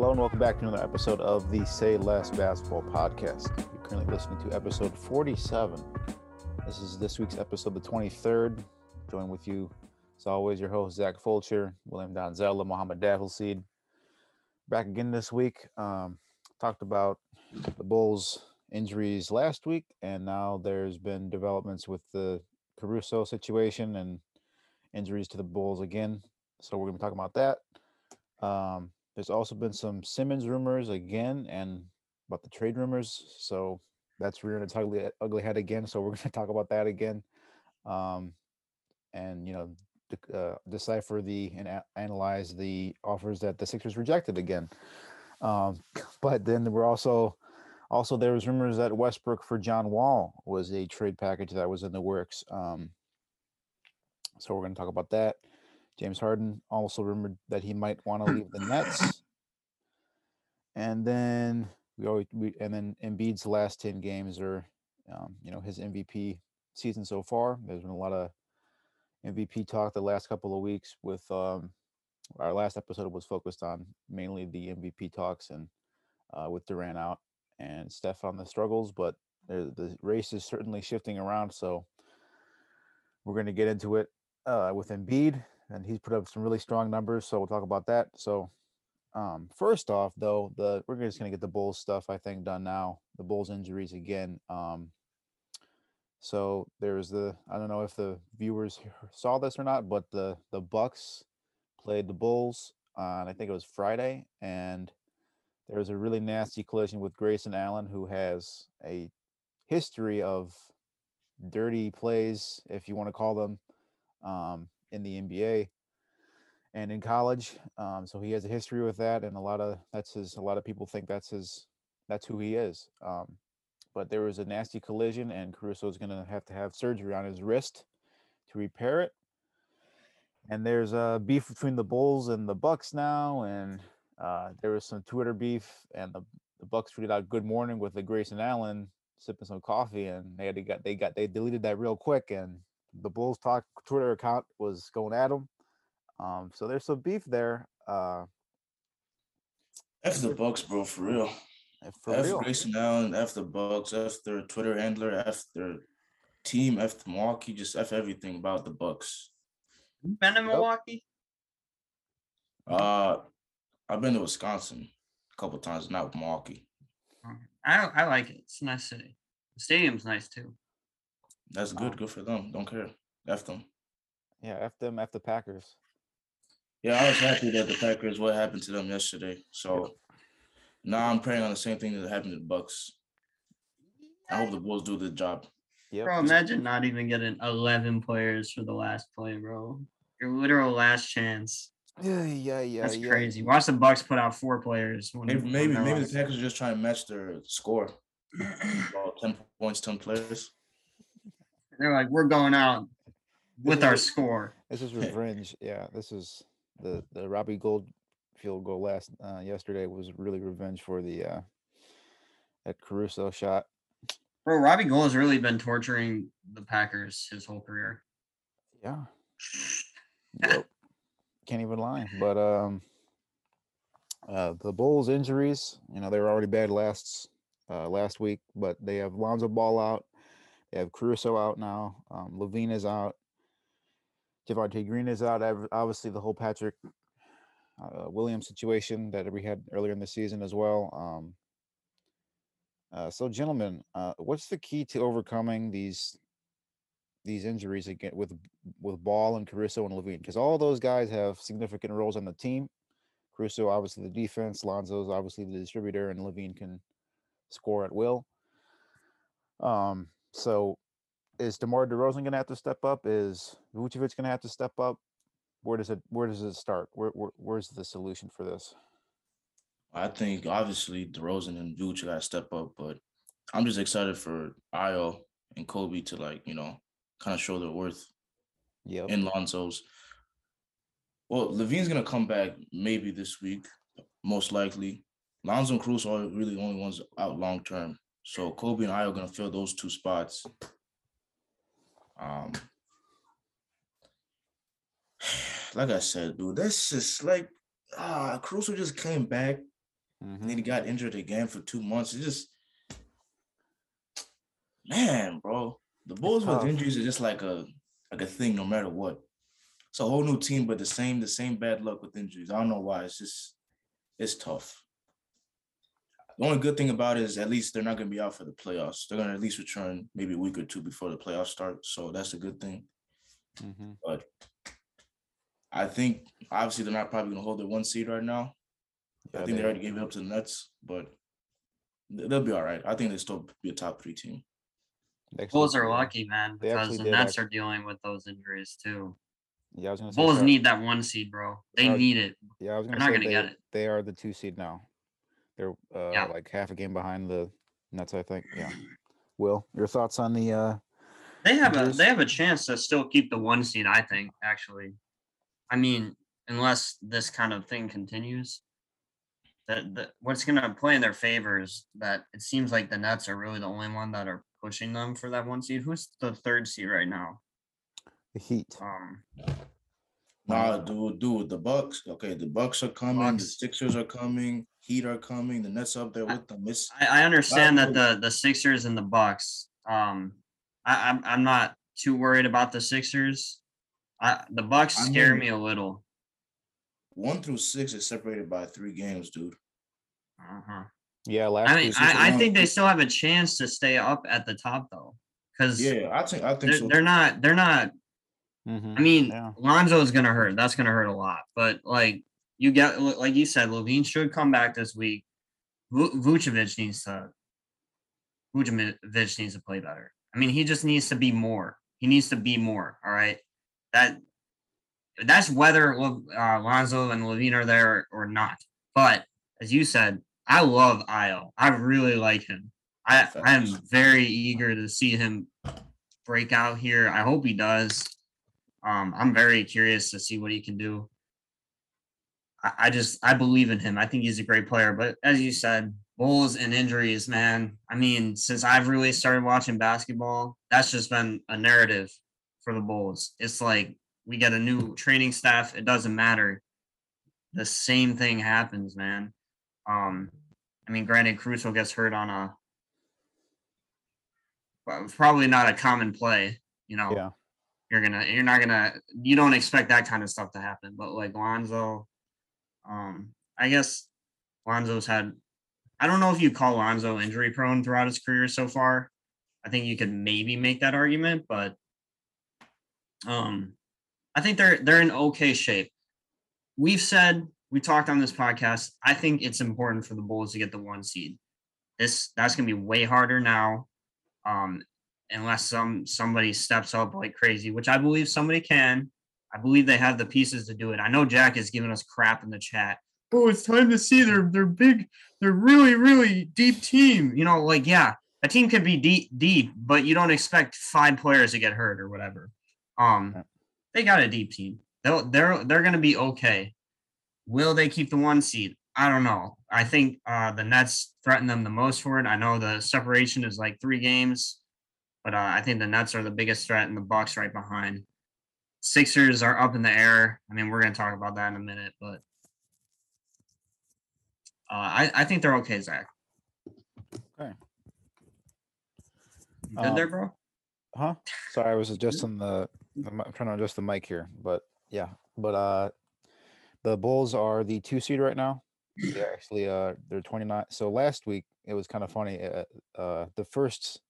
Hello and welcome back to another episode of the Say Less Basketball Podcast. You're currently listening to episode 47. This is this week's episode, the 23rd. Join with you, as always, your host, Zach Fulcher, William Donzella, Mohammed Davelseed. Back again this week. Um, talked about the Bulls' injuries last week, and now there's been developments with the Caruso situation and injuries to the Bulls again. So we're going to be talking about that. Um, there's also been some Simmons rumors again and about the trade rumors. So that's rearing its ugly, ugly head again. So we're going to talk about that again. Um, and, you know, de- uh, decipher the and a- analyze the offers that the Sixers rejected again. Um, but then we're also also there was rumors that Westbrook for John Wall was a trade package that was in the works. Um, so we're going to talk about that. James Harden also rumored that he might want to leave the Nets. And then we always we and then Embiid's last 10 games are um, you know his MVP season so far. There's been a lot of MVP talk the last couple of weeks with um, our last episode was focused on mainly the MVP talks and uh, with Durant out and Steph on the struggles, but the, the race is certainly shifting around. So we're going to get into it uh, with Embiid, and he's put up some really strong numbers. So we'll talk about that. So um, first off, though, the we're just to get the Bulls stuff I think done now. The Bulls injuries again. Um, so there's the I don't know if the viewers saw this or not, but the the Bucks played the Bulls on I think it was Friday, and there was a really nasty collision with Grayson Allen, who has a history of dirty plays, if you want to call them, um, in the NBA and in college. Um, so he has a history with that, and a lot of that's his. A lot of people think that's his. That's who he is. Um, but there was a nasty collision, and Caruso is going to have to have surgery on his wrist to repair it. And there's a beef between the Bulls and the Bucks now, and uh, there was some Twitter beef, and the the Bucks tweeted out "Good morning" with the Grayson Allen sipping some coffee, and they had to got they got they deleted that real quick, and the Bulls talk Twitter account was going at him. Um, so there's some beef there. Uh, F the Bucks, bro, for real. and for F real. Grayson Allen, F the Bucks, F their Twitter handler, F their team, F the Milwaukee, just F everything about the Bucks. You Been in Yep. Milwaukee? Uh I've been to Wisconsin a couple times, not Milwaukee. I I like it. It's a nice city. The stadium's nice too. That's Um, good, good for them. Don't care. F them. Yeah, F them, F the Packers. Yeah, I was happy that the Packers what happened to them yesterday. So now I'm praying on the same thing that happened to the Bucks. I hope the Bulls do the job. Yep. Bro, imagine not even getting 11 players for the last play, bro. Your literal last chance. Yeah, yeah, yeah. That's yeah. crazy. Watch the Bucks put out four players. When, Maybe maybe, maybe the Packers are just trying to match their score. About 10 points, 10 players. They're like, we're going out with our score. This is revenge. Yeah, this is the the Robbie Gould field goal last uh, yesterday was really revenge for the uh, that Caruso shot. Bro, Robbie Gould has really been torturing the Packers his whole career. Yeah. Yep. Can't even lie. But um uh the Bulls injuries, you know, they were already bad last uh last week, but they have Lonzo Ball out. They have Caruso out now. Um LaVine is out. Javonte Green is out. Obviously the whole Patrick uh, Williams situation that we had earlier in the season as well. Um uh, so gentlemen, uh, what's the key to overcoming these these injuries again with with Ball and Caruso and LaVine because all those guys have significant roles on the team. Caruso obviously the defense, Lonzo's obviously the distributor, and LaVine can score at will. Um, so is DeMar DeRozan going to have to step up? Is Vucevic going to have to step up? Where does it Where does it start? Where, where Where's the solution for this? I think obviously DeRozan and Vooch got to step up, but I'm just excited for Ayo and Kobe to like, you know, kind of show their worth Yep. in Lonzo's. Well, LaVine's gonna come back maybe this week, most likely. Lonzo and Cruz are really the only ones out long term. So Kobe and Ayo are gonna fill those two spots. Um, like I said, dude, that's just like ah, Caruso just came back Mhm. and then he got injured again for two months. It's just, man, bro, the Bulls with injuries are just like a like a thing, no matter what. It's a whole new team, but the same the same bad luck with injuries. I don't know why. It's just it's tough. The only good thing about it is at least they're not going to be out for the playoffs. They're going to at least return maybe a week or two before the playoffs start. So that's a good thing. Mhm. But I think obviously they're not probably going to hold their one seed right now. Yeah, I think they they- already gave it up to the Nets, but they'll be all right. I think they still be a top three team. they actually- Bulls are lucky, man, because the did Nets act- are dealing with those injuries too. Yeah, I was gonna say. Bulls sorry. need that one seed, bro. They Sorry. need it. Yeah, I was They're gonna not gonna they, get it. they are the two seed now. They're uh, Yeah. like half a game behind the Nets, I think. Yeah. Will, your thoughts on the uh They have a they have a chance to still keep the one seed, I think, actually. I mean, unless this kind of thing continues. That the, what's gonna play in their favor is that it seems like the Nets are really the only one that are pushing them for that one seed. Who's the third seed right now? the Heat? Um Nah, dude, dude, the Bucks. Okay, the Bucks are coming. The Sixers are coming. Heat are coming. The Nets up there with them. It's I, I understand that the the Sixers and the Bucks. Um, I, I'm I'm not too worried about the Sixers. I the Bucks I scare mean- me a little. one through six is separated by three games, dude. Uh-huh. Yeah, last I mean, I, I think they still have a chance to stay up at the top though, because Yeah, I think I think they're, so. they're not they're not. Mhm, I mean, yeah. Lonzo is gonna hurt. That's gonna hurt a lot. But like you get, like you said, LaVine should come back this week. Vu- Vucevic needs to. Vucevic needs to play better. I mean, he just needs to be more. He needs to be more. All right, that that's whether uh, Lonzo and LaVine are there or not. But as you said, I love Ayo. I really like him. I I am very eager to see him break out here. I hope he does. Um, I'm very curious to see what he can do. I, I just I believe in him. I think he's a great player. But as you said, Bulls and injuries, man. I mean, since I've really started watching basketball, that's just been a narrative for the Bulls. It's like we get a new training staff. It doesn't matter. The same thing happens, man. Um, I mean, granted, Caruso gets hurt on a probably not a common play. You know, Yeah. you're gonna you're not gonna you don't expect that kind of stuff to happen but like lonzo um i guess lonzo's had i don't know if you call lonzo injury prone throughout his career so far. I think you could maybe make that argument but um i think they're they're in okay shape. We've said we talked on this podcast i think it's important for the bulls to get the one seed. This that's to be way harder now um unless some somebody steps up like crazy, which I believe somebody can. I believe they have the pieces to do it. I know Jack is giving us crap in the chat. Oh, it's time to see their their big, they're really really deep team. You know, like yeah, a team could be deep deep, but you don't expect five players to get hurt or whatever. Um, they got a deep team. They'll they're they're gonna be okay. Will they keep the one seed? I don't know. I think uh, the Nets threaten them the most for it. I know the separation is like three games. But uh, I think the Nets are the biggest threat, and the Bucks right behind. Sixers are up in the air. I mean, we're gonna talk about that in a minute, but uh, I I think they're okay, Zach. Okay. You Good there, Um, bro. Huh? Sorry, I was adjusting the, the I'm trying to adjust the mic here, but yeah. But uh the Bulls are the two seed right now. They're actually uh they're 29. So last week it was kind of funny. Uh, uh the first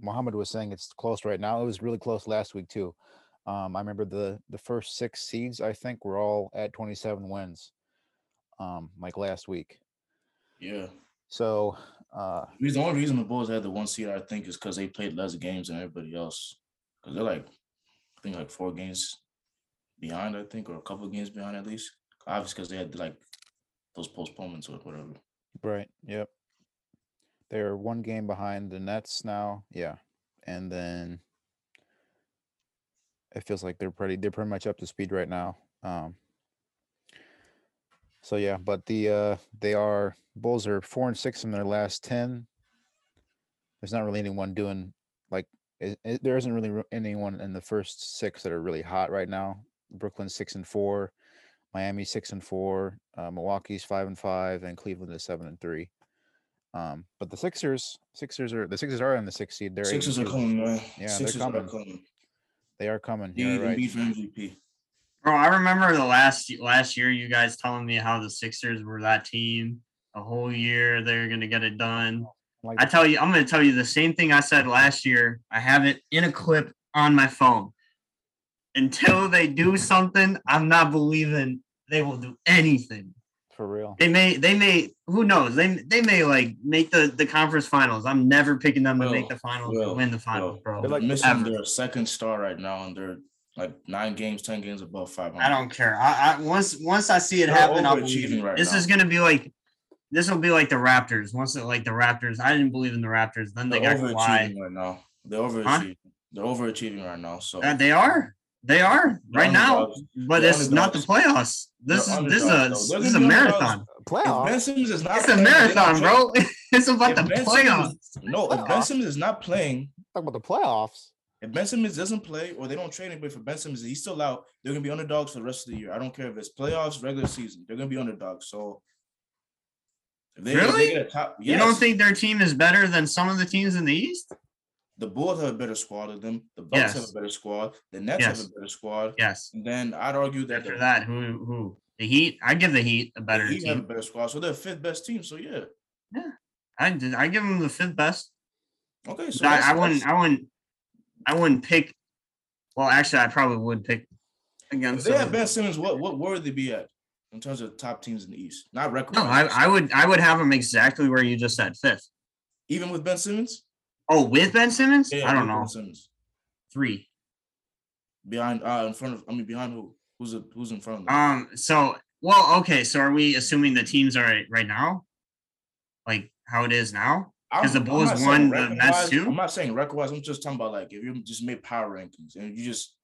Muhammad was saying it's close right now. It was really close last week too. Um I remember the the first six seeds I think were all at 27 wins. Um like last week. Yeah. So uh The only reason the Bulls had the one seed, I think, is because they played less games than everybody else. Because they're like, I think like four games behind, I think, or a couple of games behind at least. Obviously, because they had like those postponements or whatever. Right. Yep. They're one game behind the Nets now. Yeah. And then it feels like they're pretty they're pretty much up to speed right now. Um so yeah, but the uh they are Bulls are four and six in their last ten. There's not really anyone doing like it, it- there isn't really re- anyone in the first six that are really hot right now. Brooklyn six and four, Miami six and four, uh, Milwaukee's five and five, and Cleveland is seven and three. Um, but the Sixers, Sixers are the Sixers are in the sixth seed. They're Sixers are coming, man. they're Sixers coming. are coming. They are coming. You're right. Embiid for MVP. Bro, I remember the last last year you guys telling me how the Sixers were that team a whole year. They're gonna get it done. Like I tell you, I'm gonna tell you the same thing I said last year. I have it in a clip on my phone. Until they do something, I'm not believing they will do anything. For real. They may, they may, who knows? They they may like make the the conference finals. I'm never picking them to make the finals will, or win the finals, will. bro. They're They're like- missing ever. their second star right now, and they're like nine games, ten games above five hundred. I don't care. I, I once once I see it They're happen, I'll believe it. right this now. is gonna be like this will be like the Raptors. Once it like the Raptors, I didn't believe in the Raptors. Then they They're got Kawhi. overachieving right now. They're overachieving. They're overachieving right now. So Uh, they are. They are They're right now, but They're it's not the playoffs. This They're is this is a though. This is a gonna marathon. if Playoffs. Ben Simmons is not It's a playing, they're marathon, bro. It's about If the Ben playoffs. is- no, if Ben Simmons is not playing, Talk about the playoffs. if Ben Simmons doesn't play or they don't trade anybody for Ben Simmons, he's still out. They're gonna be underdogs for the rest of the year. I don't care if it's playoffs, regular season. They're gonna be underdogs. So if they, if they Really? get a top, You don't think their team is better than some of the teams in the East? The Bulls have a better squad than them? The Bucks have a better squad. The Nets have a better squad. Yes. And then I'd argue that After the, that, who who the Heat? I give the Heat a the better Heat have a better squad. So they're fifth best team. So yeah. Yeah, I did- I give them the fifth best. Okay. So I, I wouldn't. I wouldn't. I wouldn't pick. Well, actually, I probably would pick If against. they them. have Ben Simmons, what what where would they be at in terms of top teams in the East? Not record. No, I, I would. I would have them exactly where you just said fifth. even with Ben Simmons. Oh, with Ben Simmons? Yeah, I don't with Ben know. Simmons. Three. Behind uh in front of I mean behind who? Who's a, who's in front of them? Um. So, well, okay. So, are we assuming the teams are right, right now, like how it is now? 'cause the Bulls not won the record-wise, Nets too? I'm not saying record wise. I'm just talking about like if you just made power rankings and you just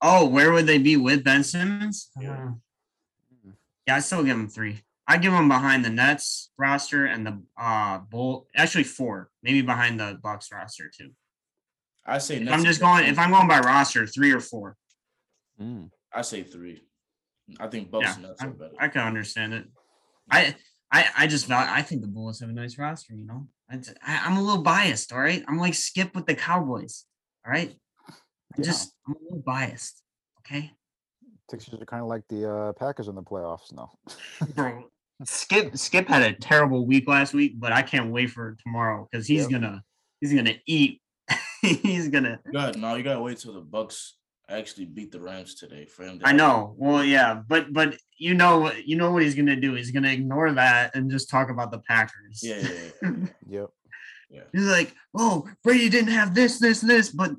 Oh, where would they be with Ben Simmons? Yeah. Uh, yeah, I still give them three. I give them behind the Nets roster and the uh Bull. Actually, four, maybe behind the Bucks roster too. I say If Nets I'm just better. going, if I'm going by roster, three or four. Mm. I say three. I think Bucks Yeah, and Nets I, are better. I can understand it. I, I, I just I think the Bulls have a nice roster. You know, I, am a little biased. All right, I'm like Skip with the Cowboys. All right, I Yeah. just I'm a little biased. Okay, Sixers are kind of like the uh, Packers in the playoffs now. bro. Skip Skip had a terrible week last week, but I can't wait for tomorrow because he's Yep. gonna he's gonna eat. he's gonna. You got no, you gotta wait till the Bucs actually beat the Rams today for him. to I know. Well, yeah, but but you know what you know what he's gonna do. He's gonna ignore that and just talk about the Packers. Yeah, yeah, yeah, yeah. Yep. He's like, oh, Brady didn't have this, this, this, but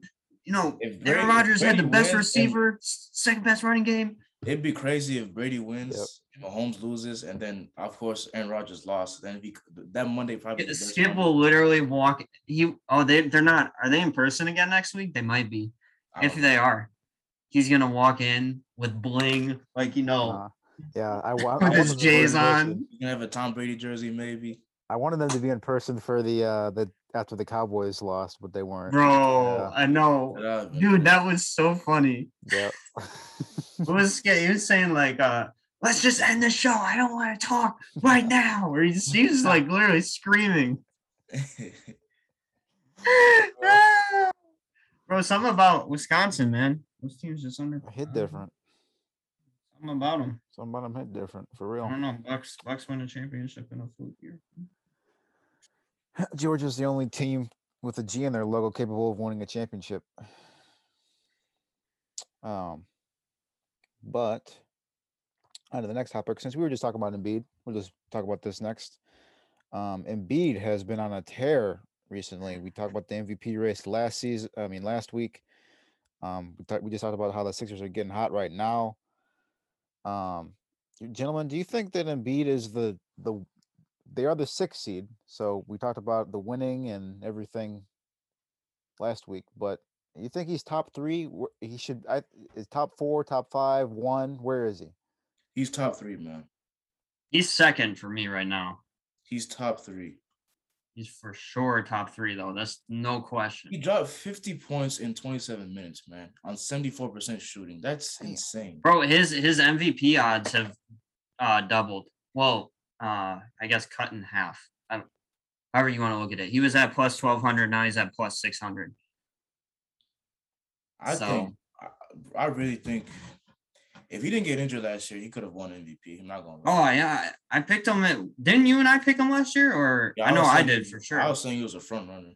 you know, If Brady- Aaron if Rodgers had the best wins and- receiver, second best running game. It'd be crazy if Brady wins, if Mahomes loses, and then of course Aaron Rodgers lost. Then he, that Monday probably. the best Skip Monday. will literally walk. He oh they they're not. Are they in person again next week? They might be. If don't they are, he's gonna walk in with bling, like you know, Uh, yeah, I, wa- I with his them to be in J's on. You can have a Tom Brady jersey, maybe. I wanted them to be in person for the uh the after the Cowboys lost, but they weren't. Bro, Yeah. I know, But, dude. That was so funny. Yep. It was Skip. He was saying like, uh, let's just end the show. I don't want to talk right now. Or he's he was like literally screaming. Bro, something about Wisconsin, man. Those teams just under hit different. Something about them. Some about them hit different for real. I don't know. Bucks Bucks won a championship in a fluke year. Georgia's the only team with a G in their logo capable of winning a championship. Um, but on to the next topic. Since we were just talking about Embiid, we'll just talk about this next. Um, Embiid has been on a tear recently. We talked about the MVP race last season. I mean, last week. Um, we talked, we just talked about how the Sixers are getting hot right now. Um, gentlemen, do you think that Embiid is the the they are the sixth seed. So we talked about the winning and everything last week, but you think he's top three? He should. I is top four, top five, one. Where is he? He's top three, man. He's second for me right now. He's top three. He's for sure top three though. That's no question. He dropped 50 points in 27 minutes, man, on 74% shooting. That's Damn. insane. Bro, his his MVP odds have uh doubled. Well, uh I guess cut in half. I however you want to look at it. He was at plus twelve hundred, now he's at plus six hundred. I So- think I, I really think if he didn't get injured last year, he could have won MVP. I'm not gonna oh, lie. Oh yeah, I I picked him at didn't you and I pick him last year? Or Yeah, I know was I did he- for sure. I was saying he was a front runner.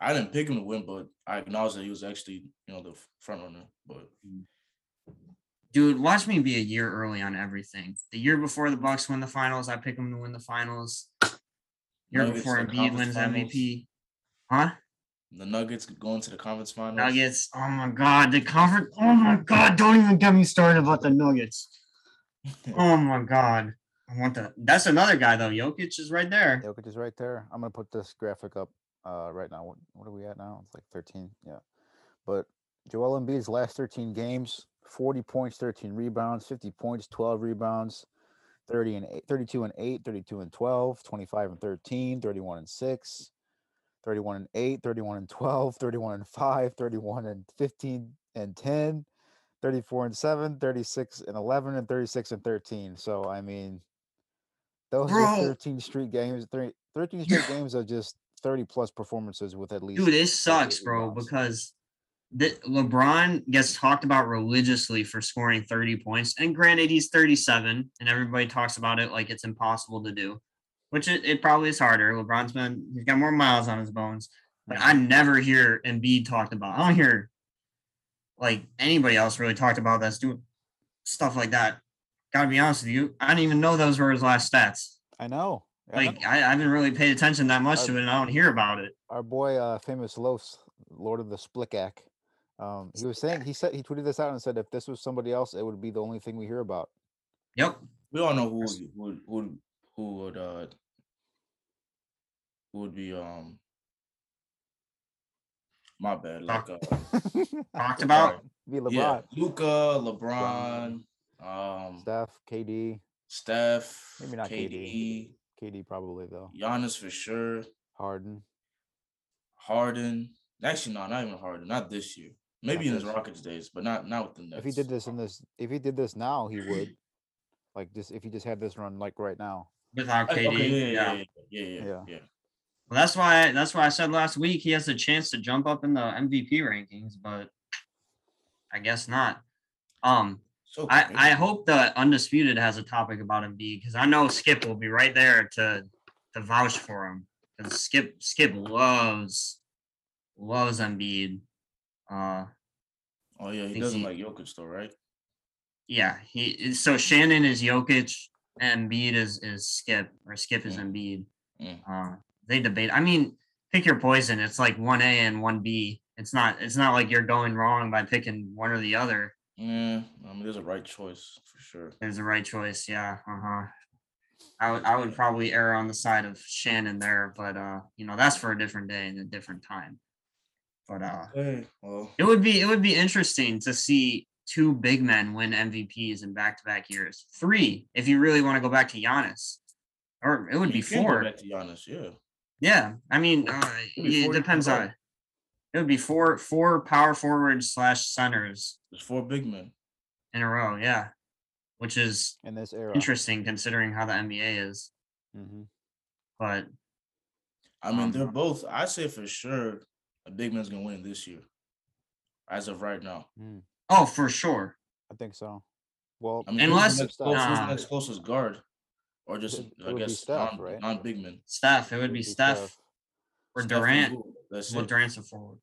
I didn't pick him to win, but I acknowledge that he was actually, you know, the front runner. But mm. Dude, watch me be a year early on everything. The year before the Bucks win the finals, I pick him to win the finals. Year Nuggets before Embiid wins finals. MVP. Huh? The Nuggets going to the conference finals. Nuggets. Oh my god, the conference. Oh my god, don't even get me started about the Nuggets. Oh my god. I want the that's another guy though. Jokic is right there. Jokic is right there. I'm gonna put this graphic up uh, right now. What, what are we at now? It's like 13. Yeah. But Joel Embiid's last 13 games, 40 points, 13 rebounds, 50 points, 12 rebounds, 30 and 8, 32 and 8, 32 and 12, 25 and 13, 31 and 6, 31 and 8, 31 and 12, 31 and 5, 31 and 15 and 10, 34 and 7, 36 and 11, and 36 and 13. So, I mean, those Bro. are 13 street games, thir- 13 straight games are just 30 plus performances with at least. Dude, this sucks, bro, because the, LeBron gets talked about religiously for scoring 30 points. And granted, he's 37, and everybody talks about it like it's impossible to do, which it, it probably is harder. LeBron's been, he's got more miles on his bones. But I never hear Embiid talked about. I don't hear like anybody else really talked about that's doing stuff like that. Gotta be honest with you, I didn't even know those were his last stats. I know. I know. Like I, I haven't really paid attention that much I- to it, and I don't hear about it. our boy, uh, famous Los, Lord of the Splickak, um, he was saying he said he tweeted this out and said if this was somebody else, it would be the only thing we hear about. Yep. we all know who would, who who would, who would, uh, who would be, um, my bad. Like, Talk- uh, Talked about. be LeBron, yeah, Luka, LeBron, um, Steph, KD, Steph, Maybe not KD, KD probably though. Giannis for sure, Harden. Harden. Actually, no, not even Harden. Not this year. Maybe in his this- Rockets days, but not not with the Nets. If he did this in this, if he did this now, he would. Like just if he just had this run like right now. without Okay, KD. okay, yeah. yeah, yeah, yeah, yeah, Yeah. yeah. Well, that's why that's why I said last week he has a chance to jump up in the MVP rankings, but I guess not. Um, So I. I hope the undisputed has a topic about Embiid because I know Skip will be right there to to vouch for him because Skip Skip loves loves Embiid. Uh, Oh yeah, he doesn't he- like Jokic though, right? yeah, he so Shannon is Jokic, and Embiid is is Skip or Skip is Mm. Embiid. Mm. Uh, they debate. I mean, pick your poison. It's like one A and one B. It's not. It's not like you're going wrong by picking one or the other. Yeah, I mean, there's a right choice for sure. There's a right choice. Yeah. Uh huh. I would. I would probably err on the side of Shannon there, but uh, you know, that's for a different day and a different time. But uh, well, it would be it would be interesting to see two big men win MVPs in back to back years. Three, if you really want to go back to Giannis, or it would be can go four. back to Giannis, yeah. Yeah, I mean, uh, It'd be it four depends on. It would be four four power forwards slash centers There's four big men. in a row. Yeah, which is In this era. interesting considering how the NBA is. hmm But I mean, Um, they're both. I say for sure, a big man's gonna win this year. As of right now, Mm, oh, for sure. I think so. Well, I mean, Unless- who's the next, closest, who's the next closest guard, or just It- it I guess Steph, non, right? non big men. Steph, it would be Steph or Steph and Durant. who? That's Well, it. Durant's a forward.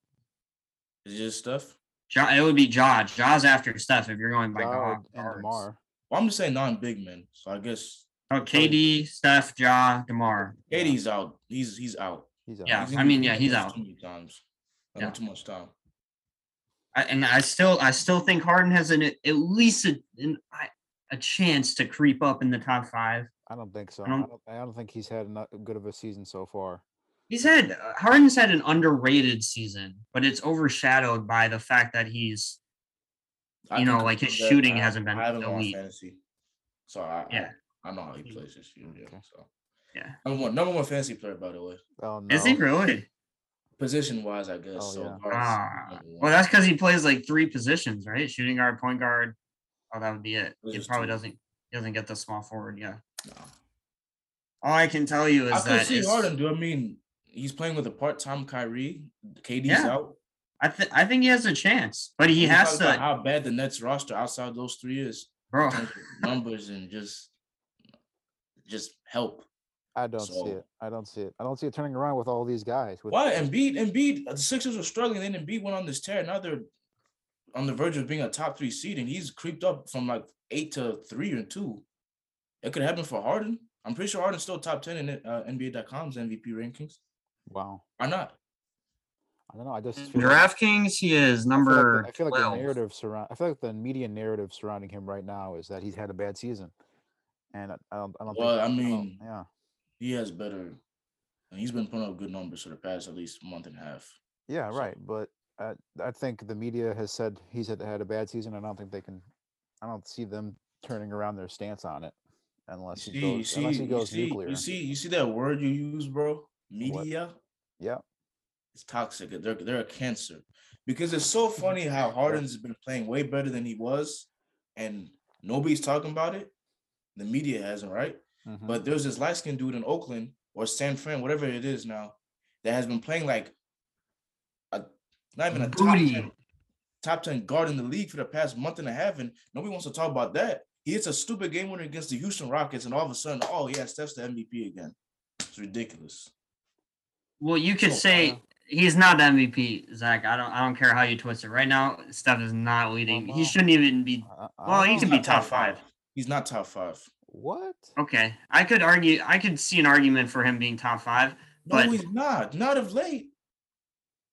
Is it just Steph? Ja, it would be Ja. Ja's after Steph if you're going by Ja guard. and. Demar. Well, I'm just saying non big men. So I guess Oh, KD, Steph, Ja, Demar. Yeah. KD's out. He's he's out. He's out. Yeah. He's I mean, yeah, he's out. Too many times. Like, Yeah. Too much time. I, and I still, I still think Harden has an at least a, an, I- a chance to creep up in the top five. I don't think so. I I don't- don't, I don't think he's had enough good of a season so far. He's had uh, Harden's had an underrated season, but it's overshadowed by the fact that he's You can know, like, his confirm that. shooting hasn't been I haven't gone elite. fantasy, so I, Yeah. I I know how he plays this year. Yeah. Okay. So Yeah. Number one, number one fantasy player, by the way. Oh no. Is he really? Position wise, I guess. Oh, so yeah. guards, Ah, well, that's because he plays like three positions, right? Shooting guard, point guard. Oh, that would be it. Those He probably two. doesn't he doesn't get the small forward. Yeah. Nah. All I can tell you is I could that see Harden do. I mean, he's playing with a part-time Kyrie. KD's Yeah. out. I think I think he has a chance, but he We has to, How bad the Nets roster outside those three is. bro. in terms of numbers and just, just help. I don't see it. I don't see it. I don't see it turning around with all these guys. With Why Embiid? Embiid. Uh, the Sixers were struggling. Then Embiid went on this tear. Now they're on the verge of being a top three seed, and he's creeped up from like eight to three and two. It could happen for Harden. I'm pretty sure Harden's still top ten in uh, NBA.com's MVP rankings. Wow. Why not? I don't know. I just In feel like- DraftKings, he is I feel like number I feel like the narrative surround. I feel like the media narrative surrounding him right now is that he's had a bad season, and I, I don't. I don't. Well, I think, don't- mean, yeah. He has better. And he's been putting up good numbers for the past at least month and a half. Yeah, So- right. But uh, I think the media has said he's had, had a bad season. I don't think they can. I don't see them turning around their stance on it unless he See, goes you see, unless he you goes see, nuclear. you see, you see that word you use, bro? Media. Yeah. It's toxic. They're they're a cancer. Because it's so funny how Harden's been playing way better than he was, and nobody's talking about it. The media hasn't, right? Mhm. But there's this light skinned dude in Oakland or San Fran, whatever it is now, that has been playing like a not even a top 10, top 10 guard in the league for the past month and a half, and nobody wants to talk about that. He hits a stupid game winner against the Houston Rockets, and all of a sudden, oh yeah, Steph's the MVP again. It's ridiculous. Well, you could So, say uh, he's not the MVP, Zach. I don't I don't care how you twist it. Right now, Steph is not leading. no. He shouldn't even be I- I- I well, he know. can be not top five. He's not top five. What? Okay. I could argue I could see an argument for him being top five, No, but he's not. Not of late.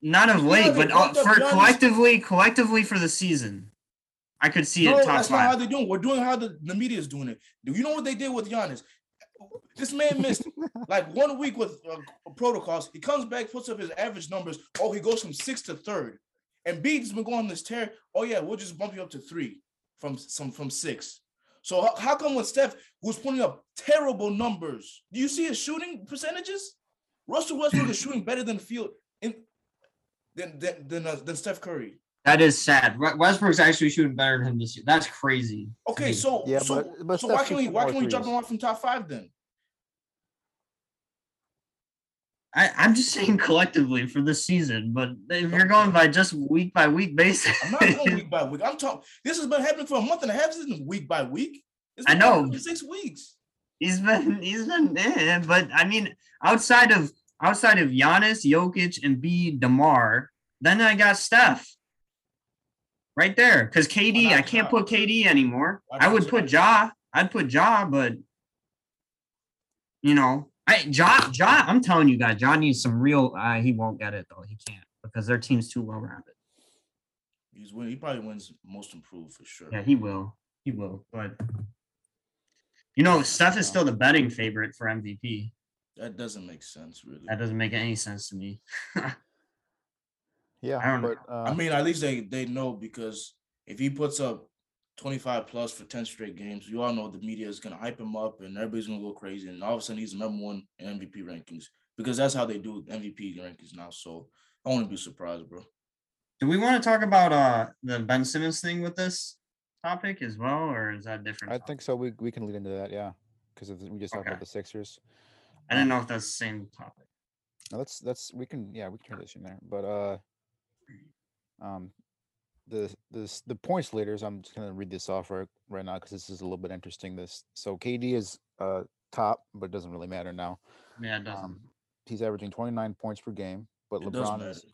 not of You late, haven't but uh, for collectively, collectively for the season. I could see No, it top that's not how they're doing. We're doing how the, the media is doing it. Do you know what they did with Giannis? This man missed like one week with uh, protocols. He comes back, puts up his average numbers. Oh, he goes from six to third. Embiid's been going on this tear. Oh yeah, we'll just bump you up to three from some from six. So how, how come when Steph was putting up terrible numbers, do you see his shooting percentages? Russell Westbrook is shooting better than Field in than than than, uh, than Steph Curry. That is sad. Westbrook's actually shooting better than him this year. That's crazy. Okay, so Yeah, so, but- but so why can we why more can we jump him off from top five then? I, I'm just saying collectively for this season, but if you're going by just week by week basis, I'm not going week by week. I'm talking. This has been happening for a month and a half. This isn't week by week. It's I been know. six weeks. he's been he's been eh, but I mean outside of outside of Giannis, Jokic, and B Demar, then I got Steph. Right there. Because KD, I can't put KD anymore. I would put Ja. I'd put Ja, but you know, I Ja Ja, I'm telling you guys, Ja needs some real uh, he won't get it though. He can't because their team's too well rounded. He's win. He probably wins most improved for sure. Yeah, he will. He will. But you know, Steph is still the betting favorite for MVP. That doesn't make sense, really. That doesn't make any sense to me. Yeah, I don't know. but uh, I mean, at least they they know because if he puts up 25 plus for 10 straight games, you all know the media is gonna hype him up and everybody's gonna go crazy. And all of a sudden he's the number one in MVP rankings because that's how they do MVP rankings now. So I wouldn't be surprised, bro. Do we want to talk about uh the Ben Simmons thing with this topic as well, or is that different? I topic? think so. We we can lead into that, yeah, because we just talked Okay. about the Sixers. I didn't know if that's the same topic. Now let's let's we can yeah we can transition there, but uh, um, the the the points leaders. I'm just gonna read this off right right now because this is a little bit interesting. This so KD is uh top, but it doesn't really matter now. Yeah, it doesn't. Um, he's averaging 29 points per game, but It LeBron is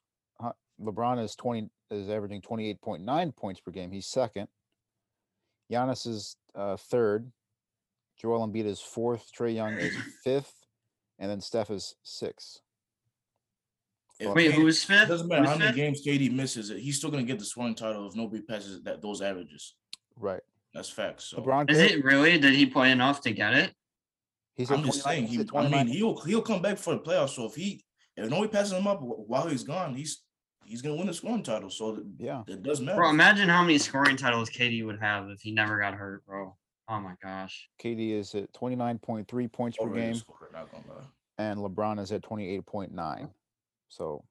huh, LeBron is 20 is averaging 28.9 points per game. He's second. Giannis is uh, third. Joel Embiid is fourth. Trae Young is fifth, and then Steph is sixth. If Wait, KD who's It fifth? doesn't matter Who's how many fifth? games KD misses, he's still gonna get the scoring title if nobody passes that those averages. Right. That's facts. So LeBron Is it really? Did he play enough to get it? He's I'm just saying, he, I mean, he'll he'll come back for the playoffs. So if he if nobody passes him up while he's gone, he's he's gonna win the scoring title. So th- yeah. it doesn't matter. Bro, imagine how many scoring titles KD would have if he never got hurt, bro. Oh my gosh. KD is at 29.3 points per game, scorer, not gonna lie. and LeBron is at 28.9. So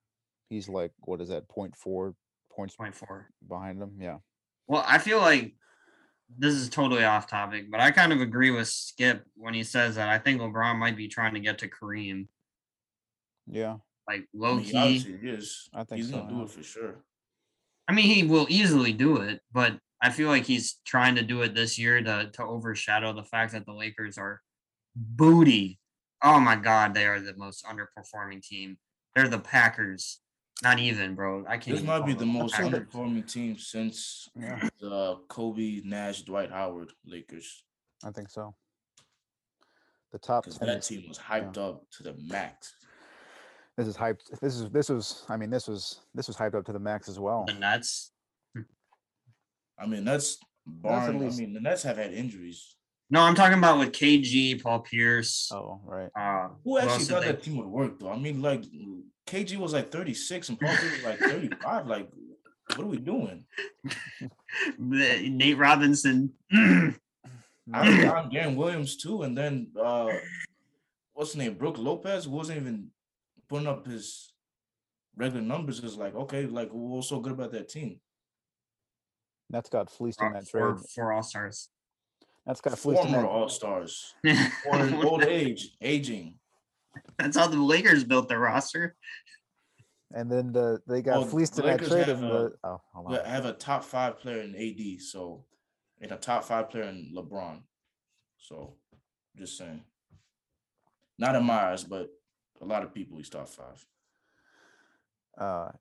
he's like, what is that, 0.4 points Point four. behind him? Yeah. Well, I feel like this is totally off topic, but I kind of agree with Skip when he says that I think LeBron might be trying to get to Kareem. Yeah. Like I low mean, key. obviously he is. I think he's so, gonna do it for sure. I mean, he will easily do it, but I feel like he's trying to do it this year to to overshadow the fact that the Lakers are booty. Oh my god, they are the most underperforming team. They're the Packers. Not even, bro. I can't. This might be them the most Packers. underperforming team since Yeah. the Kobe, Nash, Dwight Howard Lakers. I think so. The top Because 10 that is- team was hyped up to the max. this is hyped. This is this was I mean this was this was hyped up to the max as well. The Nets. I mean, that's barring. I mean, the Nets have had injuries. No, I'm talking about with KG, Paul Pierce. Oh, right. Uh, Who actually thought they- that team would work though? I mean, like KG was like 36 and Paul Pierce was like 35. Like, what are we doing? Nate Robinson. I'm, I'm Deron Williams too, and then uh what's his name? Brook Lopez wasn't even putting up his regular numbers. Is like, okay, like what was so good about that team? Nets got fleeced in that for, trade. for All Stars. Nets got fleeced in Former that. All Stars old age, aging. That's how the Lakers built their roster. And then the they got Oh, fleeced the in that trade. have, And the, oh, hold on. Have a top five player in AD, so and a top five player in LeBron. So just saying. Not in my eyes, but a lot of people he's top five. Uh,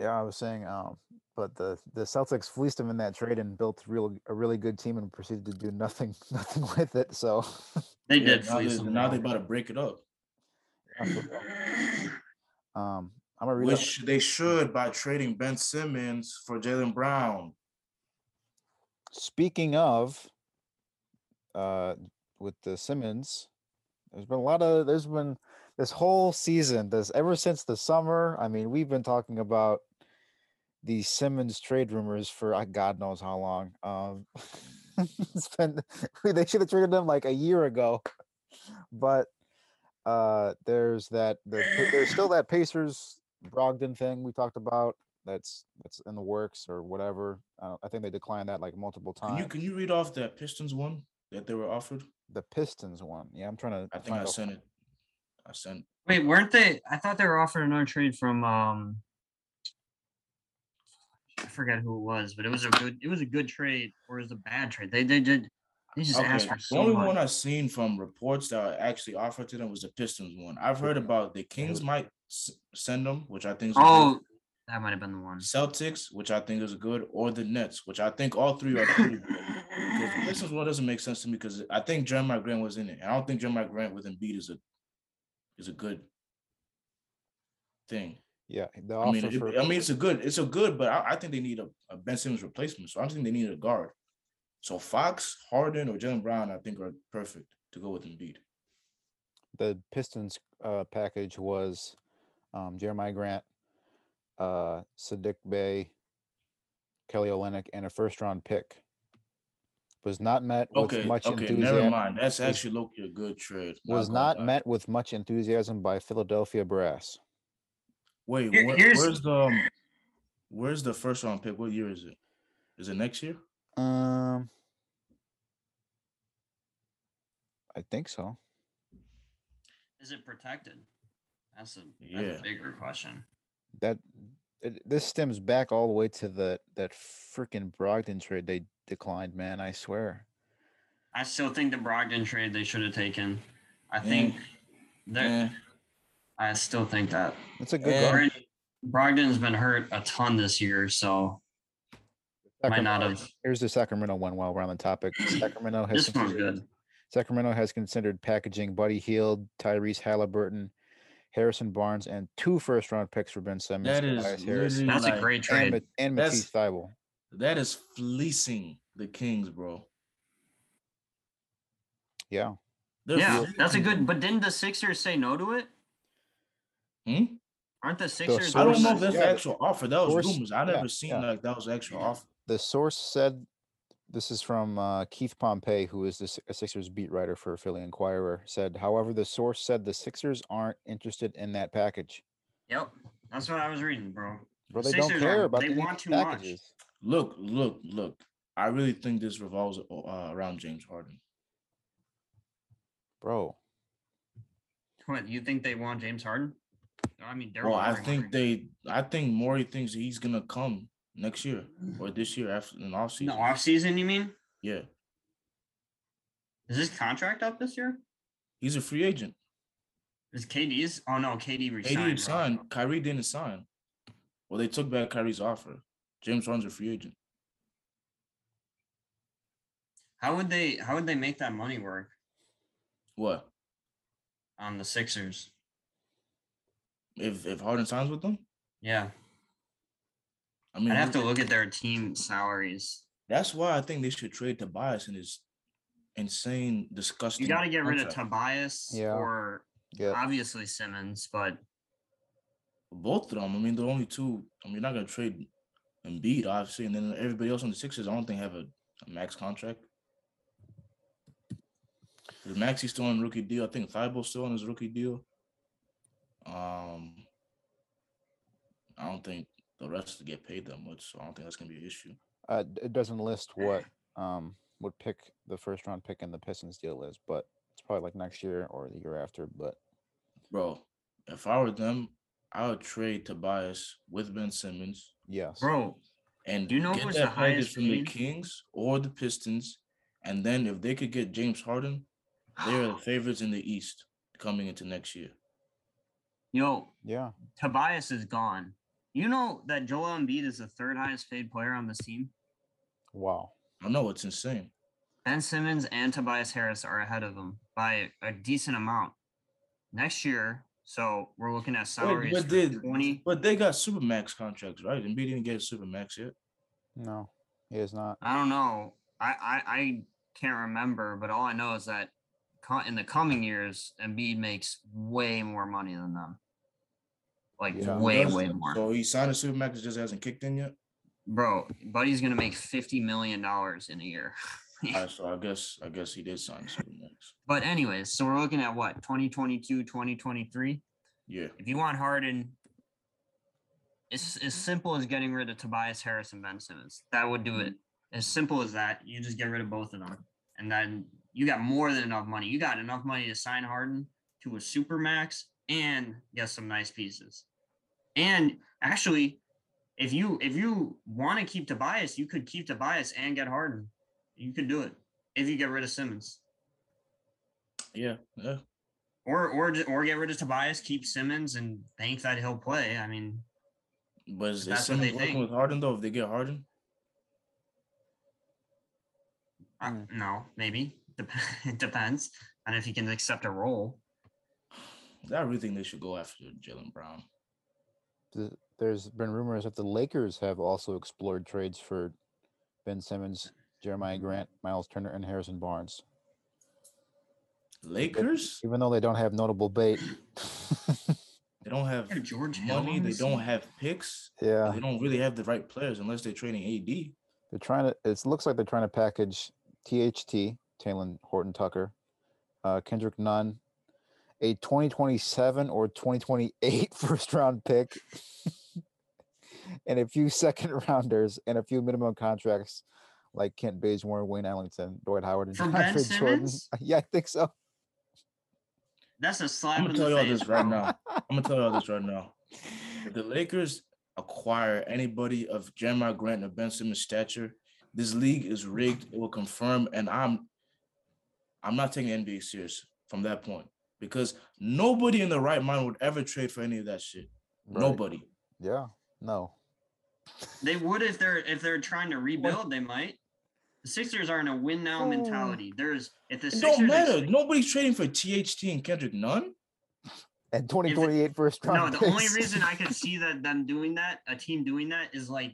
yeah, I was saying, um, but the the Celtics fleeced him in that trade and built real a really good team and proceeded to do nothing nothing with it. So They Yeah, did now, fleece them. now they about to break it up. um, I'm gonna read. up- Which they should by trading Ben Simmons for Jaylen Brown. Speaking of, uh, with the Simmons, there's been a lot of there's been this whole season, this ever since the summer. I mean, we've been talking about the Simmons trade rumors for uh, God knows how long. Um, it's been they should have traded them like a year ago, but uh, there's that the, there's still that Pacers Brogdon thing we talked about. That's that's in the works or whatever. Uh, I think they declined that like multiple times. Can times. you can you read off that Pistons one that they were offered? The Pistons one. Yeah, I'm trying to. I think I sent it. I sent Wait, weren't they? I thought they were offered another trade from um I forget who it was, but it was a good it was a good trade or it was a bad trade. They they did they just asked Okay, for the only much. one I've seen from reports that are actually offered to them was the Pistons one. I've heard about the Kings might s- send them, which I think is a good. oh, that might have been the one. Celtics, which I think is good, or the Nets, which I think all three are good. Because the Pistons one doesn't make sense to me because I think Jerami Grant was in it. and I don't think Jerami Grant with Embiid is a is a good thing. Yeah, the I offer mean, it- I mean, it's a good, it's a good, but I, I think they need a, a Ben Simmons replacement. So I don't think they need a guard. So Fox, Harden, or Jaylen Brown, I think are perfect to go with Embiid. the Pistons uh, package was um, Jerami Grant, uh, Saddiq Bey, Kelly Olynyk, and a first round pick. Was not met with Okay, much okay, enthusiasm. never mind. That's actually Loki a good trade. Was not met with much enthusiasm by Philadelphia brass. Wait, Here- where- where's the um, where's the first round pick? What year is it? Is it next year? Um, I think so. Is it protected? That's a, that's Yeah. a bigger question. That it, this stems back all the way to the that freaking Brogdon trade they declined. Man, I swear. I still think the Brogdon trade they should have taken. I Yeah. think that Eh, I still think that It's a good Yeah. guard. Brogdon- Brogdon's been hurt a ton this year, so might not have. Here's the Sacramento one while we're on the topic. Sacramento has This one's considered- good. Sacramento has considered packaging Buddy Hield, Tyrese Halliburton, Harrison Barnes, and two first round picks for Ben Simmons. that is Harris, literally That's a great trade. Ma- and That's- Matisse Thybulle. That is fleecing the Kings, bro. Yeah. They're Yeah, that's a good. But didn't the Sixers say no to it? Hmm? Aren't the Sixers? I don't know if that's yeah, the the actual offer. That was source- rumors. I yeah, never seen yeah. like that was actual offer. The source said This is from uh, Keith Pompey, who is the a Sixers beat writer for Philly Inquirer. Said, however, the source said the Sixers aren't interested in that package. Yep, that's what I was reading, bro. Bro, The they don't care are- about they any want too much. Look, look, look. I really think this revolves uh, around James Harden. Bro, What you think they want James Harden? I mean, they're Bro, I think already. they, I think Maury thinks he's gonna come next year or mm-hmm. this year after an off season. the off season. You mean? Yeah, Is his contract up this year? he's a free agent. Is KD's? Oh no, KD AD resigned. bro. signed. Kyrie didn't sign. Well, they took back Kyrie's offer. James Harden's a free agent. How would they? How would they make that money work What on the Sixers? If if Harden signs with them? Yeah, I mean, I'd have to look at their team salaries. That's why I think they should trade Tobias in his insane, disgusting. You got to get rid of. Tobias Yeah. or yeah, obviously Simmons, but both of them. I mean, they're only two. I mean, you're not gonna trade Embiid, obviously, and then everybody else on the Sixers. I don't think have a, a max contract. The Maxey's still on rookie deal. I think Thybulle's still on his rookie deal. Um, I don't think the rest get paid that much, so I don't think that's gonna be an issue. uh, it doesn't list what um what pick the first round pick in the Pistons deal is, but it's probably like next year or the year after. But Bro, if I were them, I would trade Tobias with Ben Simmons yes, bro, and Do you know get who's that the highest from the? Kings or the Pistons, and then if they could get James Harden, they are the favorites in the East coming into next year. Yo, yeah, Tobias is gone. You know that Joel Embiid is the third highest paid player on this team. wow, I know it's insane. Ben Simmons and Tobias Harris are ahead of him by a decent amount. Next year, so we're looking at salaries but for they, 20. but they got super max contracts, right? Embiid didn't get a super max yet. no, he is not. I don't know. I, I I can't remember, but all I know is that co- in the coming years, Embiid makes way more money than them. Like Yeah. way, way more. So he signed a super max, just hasn't kicked in yet. Bro, Buddy's gonna make fifty million dollars in a year. Right, so I guess I guess he did sign a super. But anyways, so we're looking at what 2022, 2023. Yeah, If you want Harden, it's as simple as getting rid of Tobias Harris and Ben Simmons. That would do it. Mm-hmm. As simple as that. You just get rid of both of them. And then you got more than enough money. You got enough money to sign Harden to a super max and get some nice pieces. And actually, if you if you want to keep Tobias, you could keep Tobias and get Harden. You could do it if you get rid of Simmons. yeah, yeah. Or or or get rid of Tobias, keep Simmons, and think that he'll play. I mean, But is, is That's what they working think. with Harden though? If they get Harden, uh, Mm. no, maybe Dep- it depends on if he can accept a role. I really think they should go after Jaylen Brown. There's been rumors that the Lakers have also explored trades for Ben Simmons, Jerami mm-hmm. Grant, Miles Turner, and Harrison Barnes. Lakers, Even though they don't have notable bait. they don't have George money. They don't have picks. yeah, They don't really have the right players unless they're trading AD. they're trying to. It looks like they're trying to package THT, Talen Horton Tucker, uh, Kendrick Nunn, a 2027 or 2028 first round pick, and a few second rounders and a few minimum contracts like Kent Bazemore, Wayne Ellington, Dwight Howard, and For Ben DeAndre Jordan. Simmons? Yeah, I think so. That's a slap I'm gonna tell y'all this right now. I'm gonna tell y'all this right now. If the Lakers acquire anybody of Jerami Grant or Ben Simmons' stature, this league is rigged. It will confirm, and I'm I'm not taking NBA serious from that point because nobody in the right mind would ever trade for any of that shit. Right. Nobody. Yeah. No. They would if they're if they're trying to rebuild. They might. The Sixers are in a win now Oh. mentality. There's if the It Sixers don't matter. ex- Nobody's trading for THT and Kendrick Nunn. And 2028 first No, round the only reason I could see that them doing that, a team doing that, is like,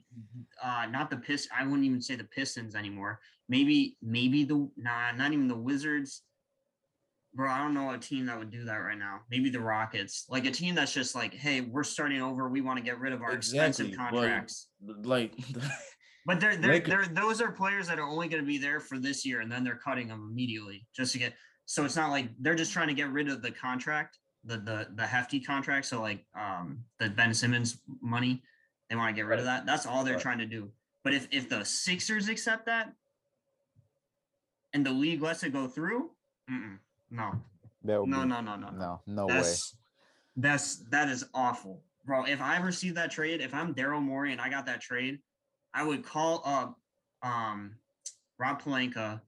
uh, not the Pist. I wouldn't even say the Pistons anymore. Maybe, maybe the nah, not even the Wizards. Bro, I don't know a team that would do that right now. Maybe the Rockets, like a team that's just like, hey, we're starting over. We want to get rid of our Exactly, expensive contracts. Like But they're they're, Lake- they're those are players that are only going to be there for this year, and then they're cutting them immediately just to get. So it's not like they're just trying to get rid of the contract, the the the hefty contract. So like um the Ben Simmons money, they want to get rid of that. That's all they're Right. trying to do. But if if the Sixers accept that, and the league lets it go through, no, no, no, no, no, no. no, no way. That's that's that is awful, bro. If I received that trade, if I'm Daryl Morey and I got that trade, I would call up um Rob Pelinka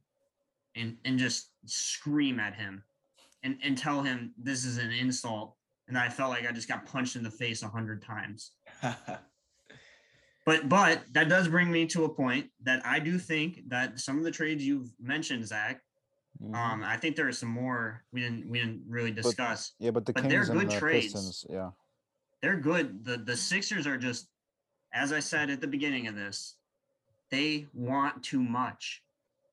and and just scream at him and and tell him this is an insult and I felt like I just got punched in the face a hundred times. But but that does bring me to a point that I do think that some of the trades you've mentioned, Zach, Mhm. um, I think there are some more we didn't we didn't really discuss. yeah, but the but they're Kings and good the trades. Pistons, yeah. they're good. The the Sixers are just, as I said at the beginning of this, they want too much.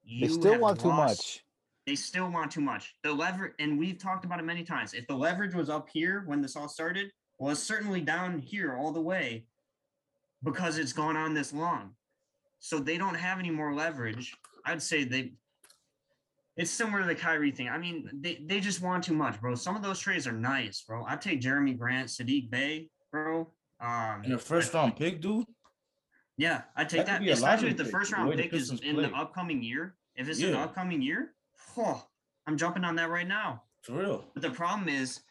They still want too much. They still want too much. The leverage, and we've talked about it many times. If the leverage was up here when this all started, well, it's certainly down here all the way because it's gone on this long. So they don't have any more leverage. I'd say they. It's similar to the Kyrie thing. I mean, they, they just want too much, bro. Some of those trades are nice, bro. I take Jerami Grant, Saddiq Bey, bro. Um, And the first round pick, dude. yeah, I take That that, especially if the pick, first round the pick is in the upcoming year. If it's in the upcoming year, oh, I'm jumping on that right now. For real. But the problem is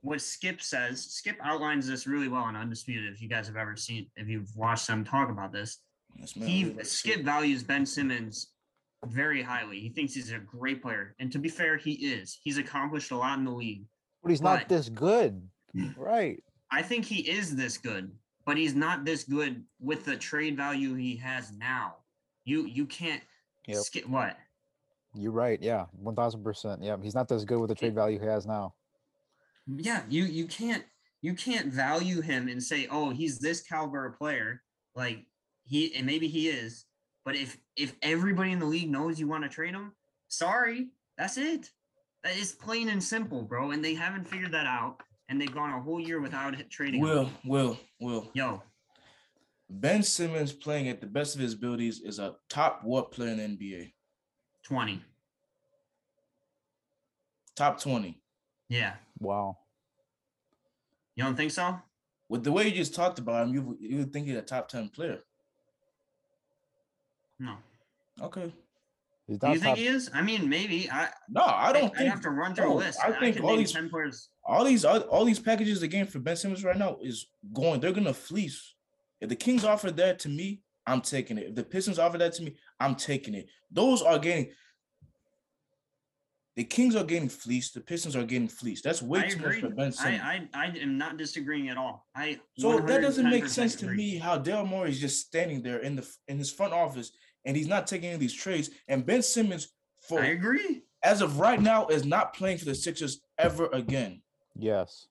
what Skip says. Skip outlines this really well on Undisputed. If you guys have ever seen, if you've watched them talk about this, This he Skip values Ben Simmons very highly. He thinks he's a great player, and to be fair, he is. He's accomplished a lot in the league. But he's but- not this good. Right. I think he is this good, but he's not this good with the trade value he has now. You you can't Yep. skip what? You're right. Yeah. One thousand percent. Yeah. He's not as good with the trade value he has now. Yeah, you you can't you can't value him and say, "Oh, he's this caliber of player." Like he and maybe he is, but if if everybody in the league knows you want to trade him, sorry, that's it. That is plain and simple, bro. And they haven't figured that out, and they've gone a whole year without hit- trading. him. Will, Will, Will. Yo, Ben Simmons playing at the best of his abilities is a top what player in the NBA? twenty. Top 20. Yeah, Wow. you don't think so? With the way you just talked about him, you you would think he's a top 10 player. No. Okay. Do you not think he is? I mean, maybe. I No, I don't I, think have to run through a list. I I, think can all name these- ten players. all these all, all these packages again for Ben Simmons right now is going. They're gonna fleece. If the Kings offer that to me, I'm taking it. If the Pistons offer that to me, I'm taking it. Those are getting. The Kings are getting fleeced. The Pistons are getting fleeced. That's way I too agree. much for Ben Simmons. I, I I am not disagreeing at all. I so that doesn't make 110% sense to me how Daryl Morey is just standing there in the in his front office and he's not taking any of these trades. And Ben Simmons, for I agree. as of right now, is not playing for the Sixers ever again. Yes.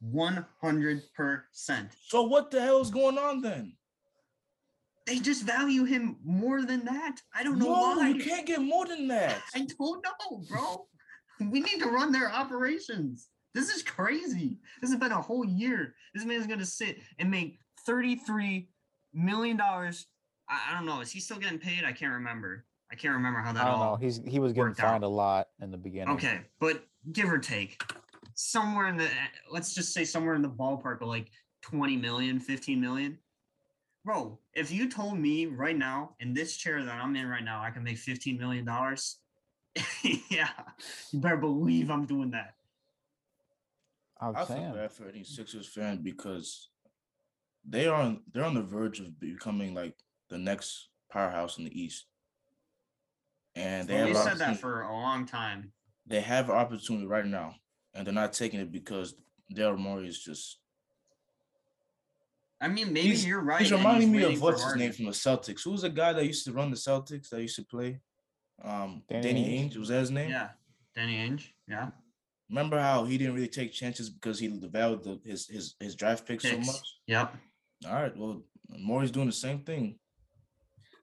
One hundred percent. So what the hell is going on then? They just value him more than that. I don't know No, why. you can't get more than that. I don't know, bro. We need to run their operations. This is crazy. This has been a whole year. This man's gonna sit and make thirty-three million dollars. I, I don't know. Is he still getting paid? I can't remember. I can't remember how that I don't all. know. He's he was getting worked out. fined a lot in the beginning. Okay, but give or take, somewhere in the let's just say somewhere in the ballpark of like 20 million, 15 million. Bro, if you told me right now in this chair that I'm in right now, I can make 15 million dollars. yeah, you better believe I'm doing that. I'm I feel bad for any Sixers fan because they are on they're on the verge of becoming like the next powerhouse in the East. And they Well, have said that for a long time. they have opportunity right now, and they're not taking it because Daryl Morey is just I mean, maybe He's- you're right. he's and reminding me of what's his name from the Celtics. Who was the guy that used to run the Celtics that used to play? Um Danny Danny, Ainge? Ainge. Was that his name? Yeah, Danny Ainge. Yeah, Remember how he didn't really take chances because he valued the, his his his draft picks so much? yep. All right, well, Morey's doing the same thing.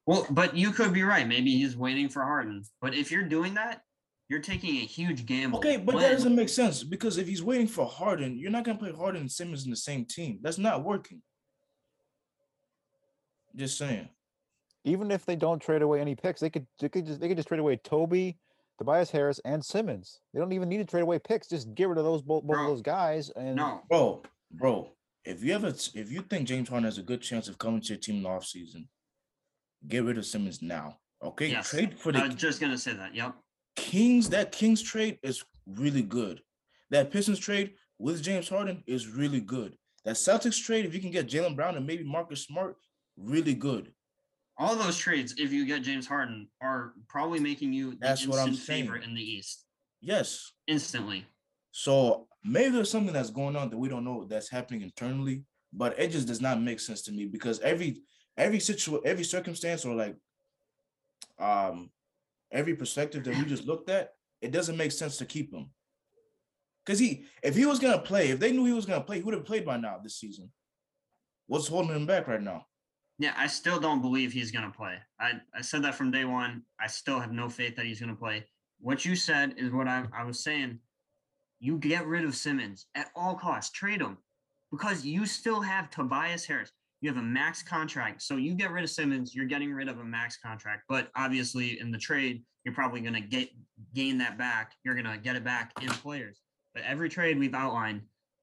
Well, but you could be right. Maybe he's waiting for Harden. But if you're doing that, you're taking a huge gamble. Okay, but that doesn't make sense because if he's waiting for Harden, you're not gonna play Harden and Simmons in the same team. That's not working. Just saying. even if they don't trade away any picks, they could they could just they could just trade away Toby, Tobias Harris, and Simmons. They don't even need to trade away picks. Just get rid of those both, both of those guys. And No, Bro, bro, if you ever if you think James Harden has a good chance of coming to your team in the offseason, get rid of Simmons now. Okay, Yes, trade for the. I the was just gonna say that. Yep. Kings. That Kings trade is really good. That Pistons trade with James Harden is really good. That Celtics trade, if you can get Jaylen Brown and maybe Marcus Smart, really good. All those trades, if you get James Harden, are probably making you the That's what I'm favorite saying. in the East Yes. instantly. So maybe there's something that's going on that we don't know that's happening internally, but it just does not make sense to me because every every situation, every circumstance, or like um every perspective that we just looked at, it doesn't make sense to keep him. Because he, if he was gonna play, if they knew he was gonna play, he would have played by now this season. What's holding him back right now? Yeah, I still don't believe he's gonna play. I, I said that from day one. I still have no faith that he's gonna play. What you said is what I, I was saying. You get rid of Simmons at all costs, trade him because you still have Tobias Harris. You have a max contract. So you get rid of Simmons, you're getting rid of a max contract. But obviously in the trade, you're probably gonna get gain that back. You're gonna get it back in players. But every trade we've outlined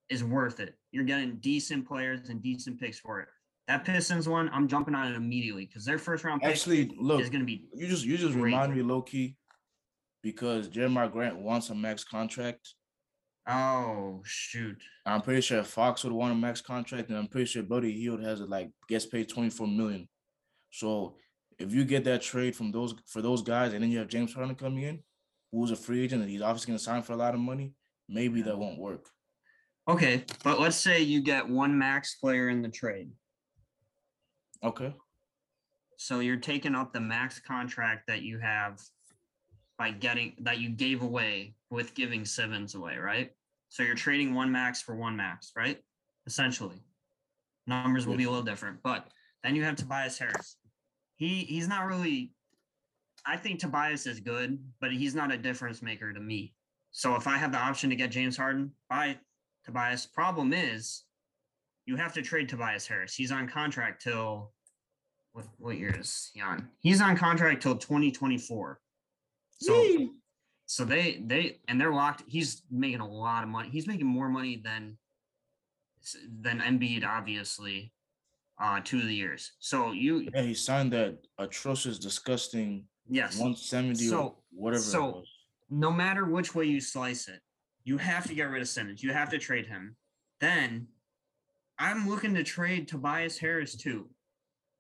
is worth it. You're getting decent players and decent picks for it. That Pistons one, I'm jumping on it immediately because their first round pick Actually, look, is going to be you just you just remind me low key because Jerami Grant wants a max contract. oh shoot. I'm pretty sure Fox would want a max contract, and I'm pretty sure Buddy Hield has it like gets paid 24 million. So if you get that trade from those for those guys, and then you have James Harden coming in, who's a free agent and he's obviously gonna sign for a lot of money, maybe that won't work. Okay, but let's say you get one max player in the trade. Okay. So you're taking up the max contract that you have by getting that you gave away with giving Simmons away, right? So you're trading one max for one max, right? Essentially. Numbers will be a little different, but then you have Tobias Harris. He he's not really I think Tobias is good, but he's not a difference maker to me. So if I have the option to get James Harden, buy Tobias. Problem is you have to trade Tobias Harris. He's on contract till what what year is he on? He's on contract till 2024. So Yee. so they they and they're locked. He's making a lot of money. He's making more money than than Embiid, obviously, uh, two of the years. So you Yeah, he signed that atrocious, disgusting yes. 170 or So- whatever. it so- was. no matter which way you slice it, you have to get rid of Simmons. You have to trade him. Then I'm looking to trade Tobias Harris too.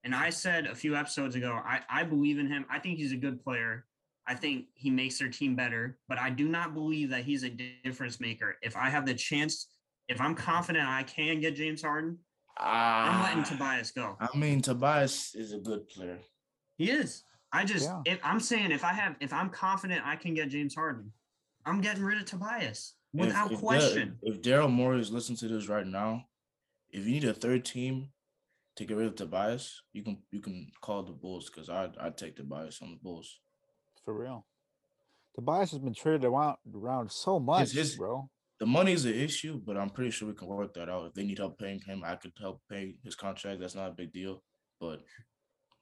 And I said a few episodes ago, I, I believe in him. I think he's a good player. I think he makes their team better, but I do not believe that he's a difference maker. If I have the chance, if I'm confident I can get James Harden, I'm letting Ah, Tobias go. I mean, Tobias is a good player. He is. I just Yeah. if I'm saying if I have if I'm confident I can get James Harden, I'm getting rid of Tobias without if Dar- question. If, Daryl Morey is listening to this right now, if you need a third team to get rid of Tobias, you can you can call the Bulls because I I'd take Tobias on the Bulls. for real. Tobias has been traded around around so much, his- bro. The money's an issue, but I'm pretty sure we can work that out. If they need help paying him, I could help pay his contract. That's not a big deal. But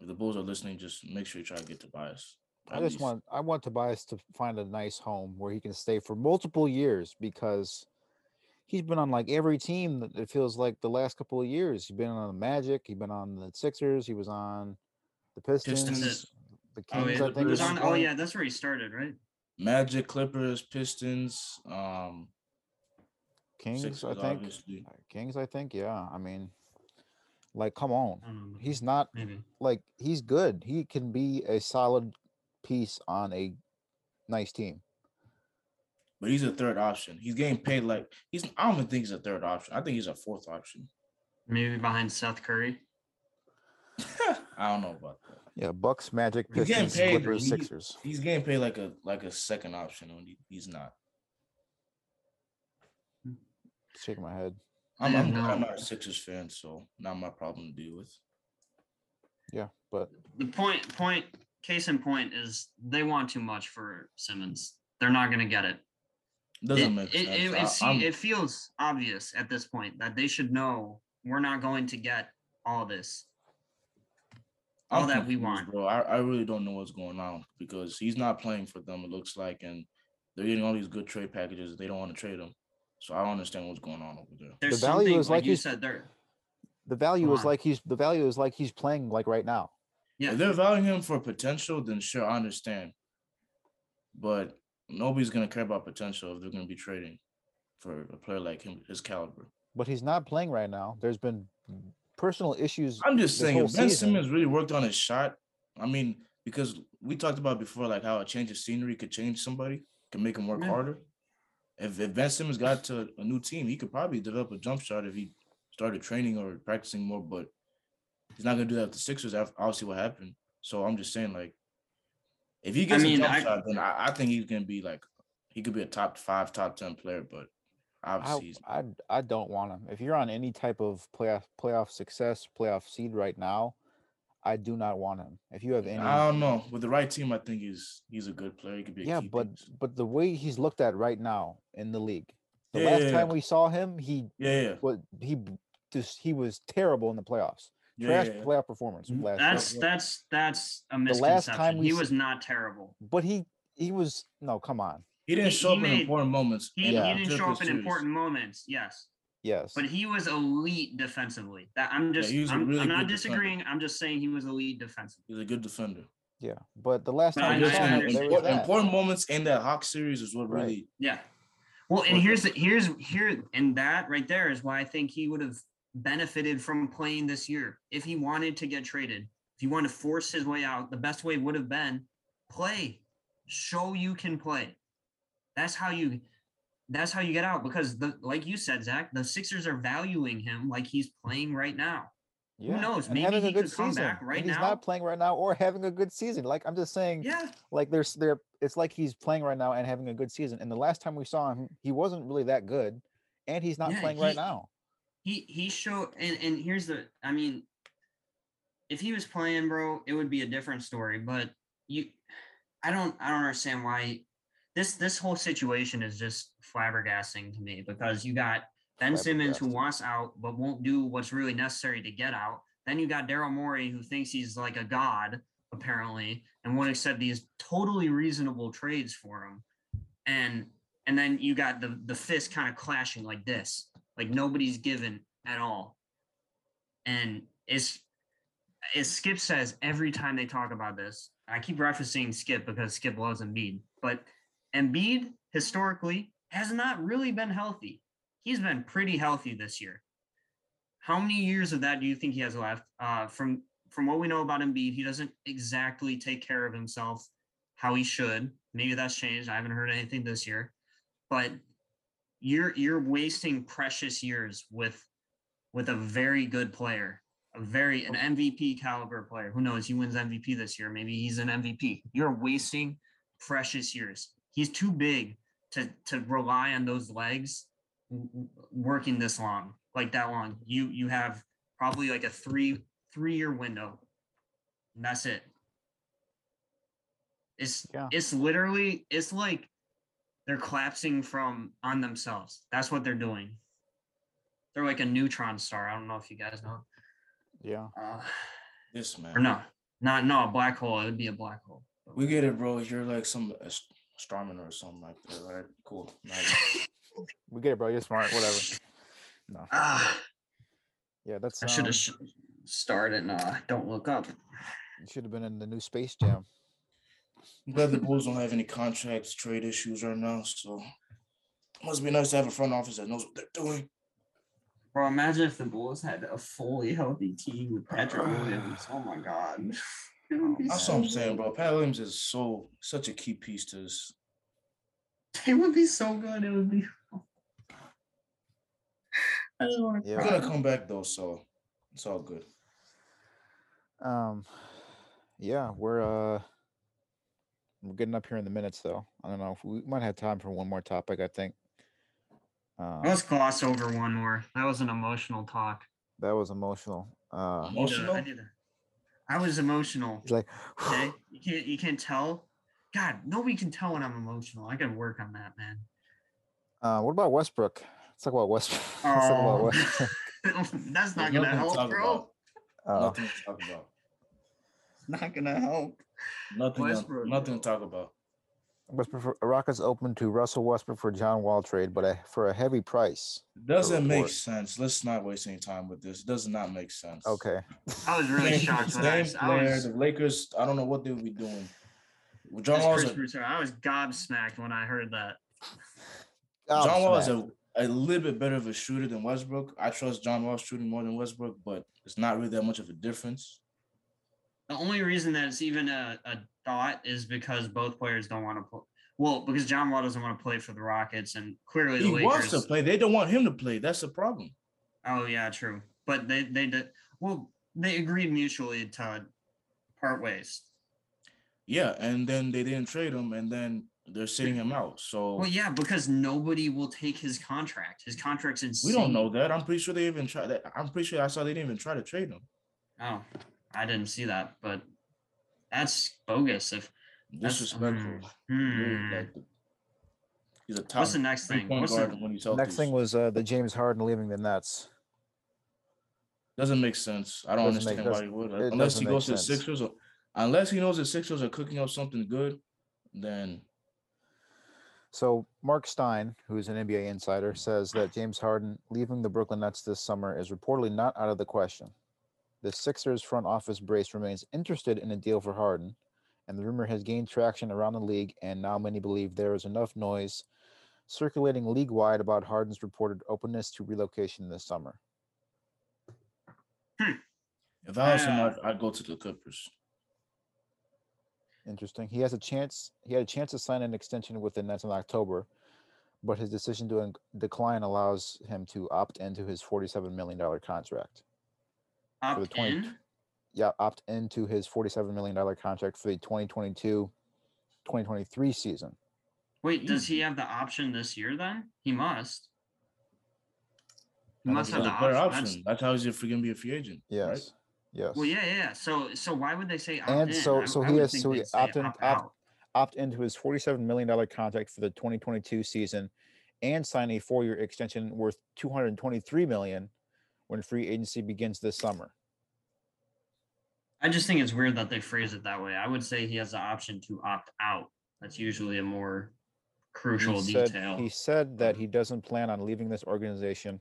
if the Bulls are listening, just make sure you try to get Tobias. I just least. want I want Tobias to find a nice home where he can stay for multiple years because he's been on like every team that it feels like the last couple of years. He's been on the Magic, he's been on the Sixers, he was on the Pistons, Pistons. the Oh, Kings. yeah. I think he was on. one Oh point. yeah, that's where he started, right? Magic, Clippers, Pistons, um, Kings. Sixers, I think obviously. Uh, Kings. I think yeah. I mean, like, come on, I he's not maybe. like he's good. He can be a solid piece on a nice team. But he's a third option. He's getting paid like he's. I don't even think he's a third option. I think he's a fourth option. Maybe behind Seth Curry. I don't know about that. Yeah, Bucks, Magic, Pistons, paid, Clippers, he- Sixers. He's getting paid like a like a second option when he, he's not. Shaking my head. I'm, Yeah, I'm, no. I'm not a Sixers fan, so not my problem to deal with. Yeah, but The point, point, case in point is they want too much for Simmons. They're not going to get it. Doesn't it, make it, sense. It, I- it, see- I'm- it feels obvious at this point that they should know we're not going to get all this. all I'm that we want. bro. I, I really don't know what's going on because he's not playing for them. It looks like, and they're getting all these good trade packages. They don't want to trade him, so I don't understand what's going on over there. There's The value is like, like you said there. The value is like he's the value is like he's playing like right now. Yeah. If they're valuing him for potential, then sure, I understand. But nobody's gonna care about potential if they're gonna be trading for a player like him, his caliber. But he's not playing right now. There's been personal issues. I'm just saying, if Ben season. Simmons really worked on his shot, I mean, because we talked about before, like how a change of scenery could change somebody, can make him work Yeah. harder. If, if Ben Simmons got to a new team, he could probably develop a jump shot if he started training or practicing more. But he's not gonna do that with the Sixers. After obviously what happened. So I'm just saying, like, if he gets mean, a jump I- shot, then I, I think he's gonna be like, he could be a top five, top ten player. But I, obviously, he's, I I don't want him. If you're on any type of playoff playoff success, playoff seed right now, I do not want him. If you have any, I don't know. With the right team, I think he's he's a good player. He could be a yeah, but piece. but the way he's looked at right now in the league, the Yeah, last yeah, time yeah. we saw him, he yeah, yeah. was he just he was terrible in the playoffs. Yeah, Trash yeah, yeah. playoff performance mm-hmm. last. That's Yep. that's that's a misconception. The last misconception. time he was not terrible. But he he was no, come on. He didn't He- show he up in important moments. He, Yeah. he didn't show up in serious. important moments, yes, Yes. but he was elite defensively. That I'm just he was a I'm, really I'm not good defender. disagreeing. I'm just saying he was elite defensively. He's a good defender. yeah. But the last But time I- I'm I saw just saying, him, understand. there was important, important moments in that Hawk series is what Right. really. Yeah. Well, and here's the here's here and that right there is why I think he would have benefited from playing this year if he wanted to get traded. If he wanted to force his way out, the best way would have been play, show you can play. That's how you. That's how you get out because the like you said, Zach, the Sixers are valuing him like he's playing right now. Yeah. knows? and Maybe having a he good could come season. back right and he's now. not playing right now or having a good season. Like I'm just saying, Yeah, like there's there it's like he's playing right now and having a good season. And the last time we saw him, he wasn't really that good, and he's not Yeah, playing right now. He he showed and and here's the i mean if he was playing bro it would be a different story but you i don't i don't understand why this this whole situation is just flabbergasting to me because you got ben simmons who wants out but won't do what's really necessary to get out. Then you got daryl morey who thinks he's like a god apparently and won't accept these totally reasonable trades for him. And and then you got the the fist kind of clashing like this like nobody's given at all. And it's as skip says every time they talk about this i keep referencing skip because skip loves Embiid, but Embiid historically has not really been healthy. He's been pretty healthy this year. How many years of that do you think he has left? Uh, from from what we know about Embiid, he doesn't exactly take care of himself how he should. Maybe that's changed. I haven't heard anything this year, but you're you're wasting precious years with with a very good player, a very an MVP caliber player. Who knows? He wins MVP this year. Maybe he's an MVP. You're wasting precious years. He's too big to to rely on those legs working this long, like that long. You you have probably like a three three year window. And that's it. It's Yeah. it's literally it's like they're collapsing from on themselves. That's what they're doing. They're like a neutron star. I don't know if you guys know. Yeah. Uh, This man. or no, not no a black hole. It would be a black hole. We get it, bro. You're like some ast- astronomer or something like that, right? Cool. Nice. We get it, bro. You're smart. Whatever. No. Ah, Yeah, that's I should um, have sh- started. and uh, don't look up. you should have been in the new Space Jam. I'm glad the Bulls don't have any contracts, trade issues right now. So must be nice to have a front office that knows what they're doing. Bro, imagine if the Bulls had a fully healthy team with Patrick Williams. Oh my god. It would be That's so what I'm saying, bro. Pat Williams is so such a key piece to this. It would be so good. It would be. I just want to Yeah. We're gonna come back though, so it's all good. Um, yeah, we're uh, we're getting up here in the minutes though. I don't know if we might have time for one more topic. I think. Uh, Let's gloss over one more. That was an emotional talk. that was emotional. Uh, I Emotional? I, need to- I was emotional. he's like, Okay, you can't you can't tell. God, nobody can tell when I'm emotional. I gotta work on that, man. uh, what about Westbrook? Let's talk about Westbrook. Let's talk about Oh. Westbrook. That's not There's gonna nothing to help, bro. about. Uh, Nothing to talk about. not gonna help. Nothing. Westbrook, nothing to talk about. Westbrook for, Rockets open to Russell Westbrook for John Wall trade, but a, for a heavy price. Doesn't make sense. Let's not waste any time with this. It does not make sense. Okay. I was really Same- shocked when I, same I player, was. The Lakers. I don't know what they would be doing. John As Wall's Chris a, Broussard, I was gobsmacked when I heard that. John Wall is a, a little bit better of a shooter than Westbrook. I trust John Wall shooting more than Westbrook, but it's not really that much of a difference. The only reason that it's even a, a thought is because both players don't want to play. Well, because John Wall doesn't want to play for the Rockets, and clearly the He Lakers. wants to play. They don't want him to play. That's the problem. Oh yeah, true. But they they did well. They agreed mutually to part ways. Yeah, and then they didn't trade him, and then they're sitting him out. So Well, yeah, because nobody will take his contract. His contract's insane. we don't know that. I'm pretty sure they even tried that. I'm pretty sure I saw they didn't even try to trade him. Oh, I didn't see that, but that's bogus. If that's Disrespectful. hmm, Really, hmm. like the- he's a top What's the next thing? What's the, when he's. Next thing was uh, the James Harden leaving the Nets. Doesn't make sense. I don't Doesn't make- understand why he would. Unless he goes to make the sense. Sixers, or, unless he knows the Sixers are cooking up something good, then So Marc Stein, who is an NBA insider, says that James Harden leaving the Brooklyn Nets this summer is reportedly not out of the question. The Sixers front office brace remains interested in a deal for Harden, and the rumor has gained traction around the league, and now many believe there is enough noise circulating league wide about Harden's reported openness to relocation this summer. Hmm. if I was him, I'd, I'd go to the Clippers. Interesting. He has a chance. He had a chance to sign an extension with the Nets in October, but his decision to decline allows him to opt into his forty-seven million dollar contract. The opt 20 in? Yeah, opt into his forty-seven million dollar contract for the 2022-2023 season. Wait, does he hmm. have the option this year? Then he must. He must have That's the better option. option. That's- That's, how he's gonna be a free agent. Yes. Right? Yes. Well, yeah, yeah. yeah. So, so why would they say opt And in? so- so I he would has- so he they'd opt in- opt opt- out. Opt into his forty-seven million dollar contract for the 2022 season, and sign a four-year extension worth 223 million when free agency begins this summer. I just think it's weird that they phrase it that way. I would say he has the option to opt out. That's usually a more crucial he said, detail. He said that um, he doesn't plan on leaving this organization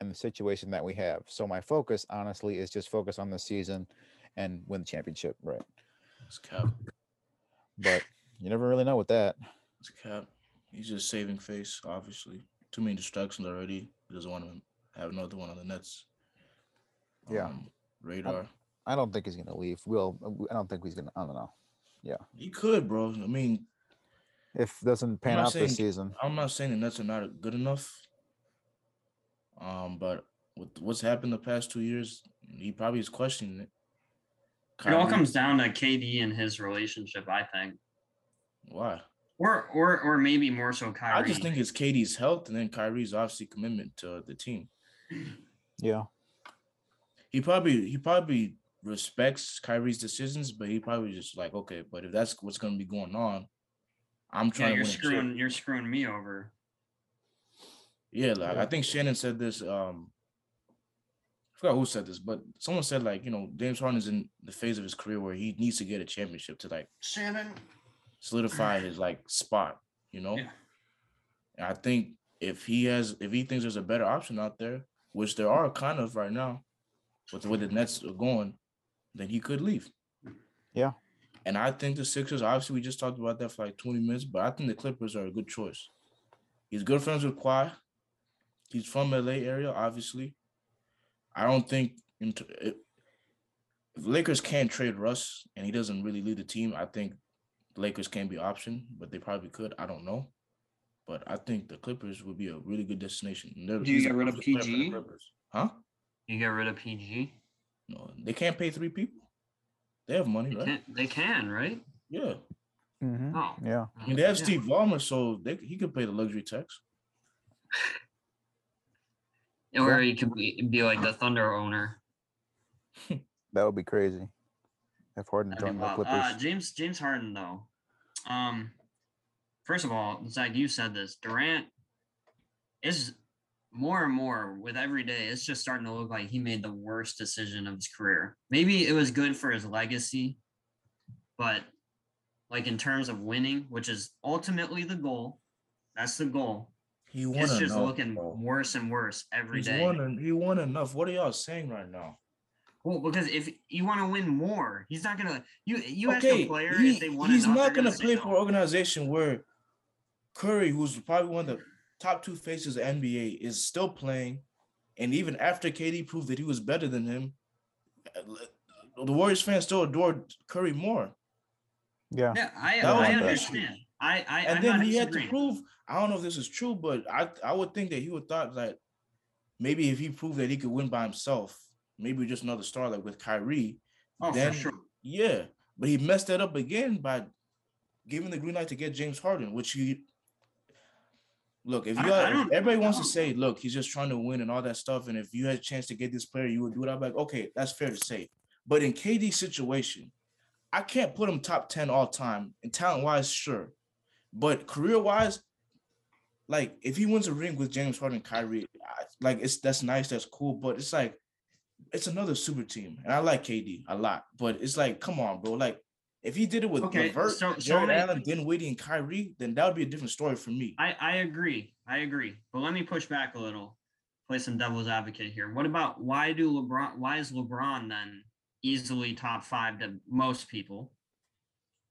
and the situation that we have. So my focus, honestly, is just focus on the season and win the championship, right? It's cap. But you never really know with that. It's cap. He's just saving face. Obviously, too many distractions already. He doesn't want to have another one on the Nets. Yeah. um, radar. I don't think he's gonna leave. Will I don't think he's gonna. I don't know. Yeah, he could, bro. I mean, If it doesn't pan not out this season, I'm not saying the Nets are not good enough. Um, but with what's happened the past two years, he probably is questioning it. it all comes down to KD and his relationship, I think, Why? or or or maybe more so Kyrie. I just think it's KD's health, and then Kyrie's obviously commitment to the team. Yeah, He probably he probably respects Kyrie's decisions, but he probably just like okay, but if that's what's gonna be going on, I'm yeah, trying you're to win screwing you're screwing me over. Yeah, like Yeah. I think Shannon said this. Um, I forgot who said this, but someone said like you know James Harden is in the phase of his career where he needs to get a championship to like Shannon. solidify his like spot. You know, Yeah. and I think if he has if he thinks there's a better option out there, which there are kind of right now, with the way the Nets are going, then he could leave. Yeah. And I think the Sixers, obviously, we just talked about that for like 20 minutes, but I think the Clippers are a good choice. He's good friends with Kawhi. He's from LA area, obviously. I don't think if if Lakers can't trade Russ and he doesn't really lead the team, I think Lakers can be option, but they probably could. I don't know. But I think the Clippers would be a really good destination. They're- Do you get rid of perfect player for the PG? Huh? You get rid of PG. No, they can't pay three people. They have money, They right? can, they can, right? Yeah. Mhm, Oh, yeah. I mean, they have Yeah. Steve Ballmer, so they, he could pay the luxury tax. Or he could be, be like the Thunder owner. That would be crazy if Harden That'd joined the. Clippers. Uh, James James Harden though. Um, first of all, Zach, you said this. Durant is more and more with every day. It's just starting to look like he made the worst decision of his career. Maybe it was good for his legacy, but like in terms of winning, which is ultimately the goal, that's the goal. He won It's just enough, looking bro. worse and worse every He's day. won. He won enough. What are y'all saying right now? Well, because if you want to win more, he's not gonna. You you ask a okay, player he- if they want he's enough, not gonna play for an organization where Curry, who's probably one of the top two faces of NBA, is still playing, and even after KD proved that he was better than him, uh, the Warriors fans still adored Curry more. Yeah. Yeah, I was I the issue. understand. I I and I'm then not he had to prove. I don't know if this is true, but I I would think that he would thought that maybe if he proved that he could win by himself, maybe just another star like with Kyrie. Oh, then, for sure. Yeah, but he messed that up again by giving the green light to get James Harden, which he look. If you I had- don't- everybody wants to say, look, he's just trying to win and all that stuff, and if you had a chance to get this player, you would do it. I'm like, okay, that's fair to say. But in KD's situation, I can't put him top ten all time. And talent wise, sure, but career wise, like if he wins a ring with James Harden, Kyrie, I, like it's that's nice, that's cool, but it's like it's another super team, and I like KD a lot, but it's like, come on, bro, like. If he did it with Okay, LeVert, so- so Jarrett Allen, Dinwiddie, and Kyrie, then that would be a different story for me. I I agree. I agree. But let me push back a little. Play some devil's advocate here. What about why do LeBron? Why is LeBron then easily top five to most people?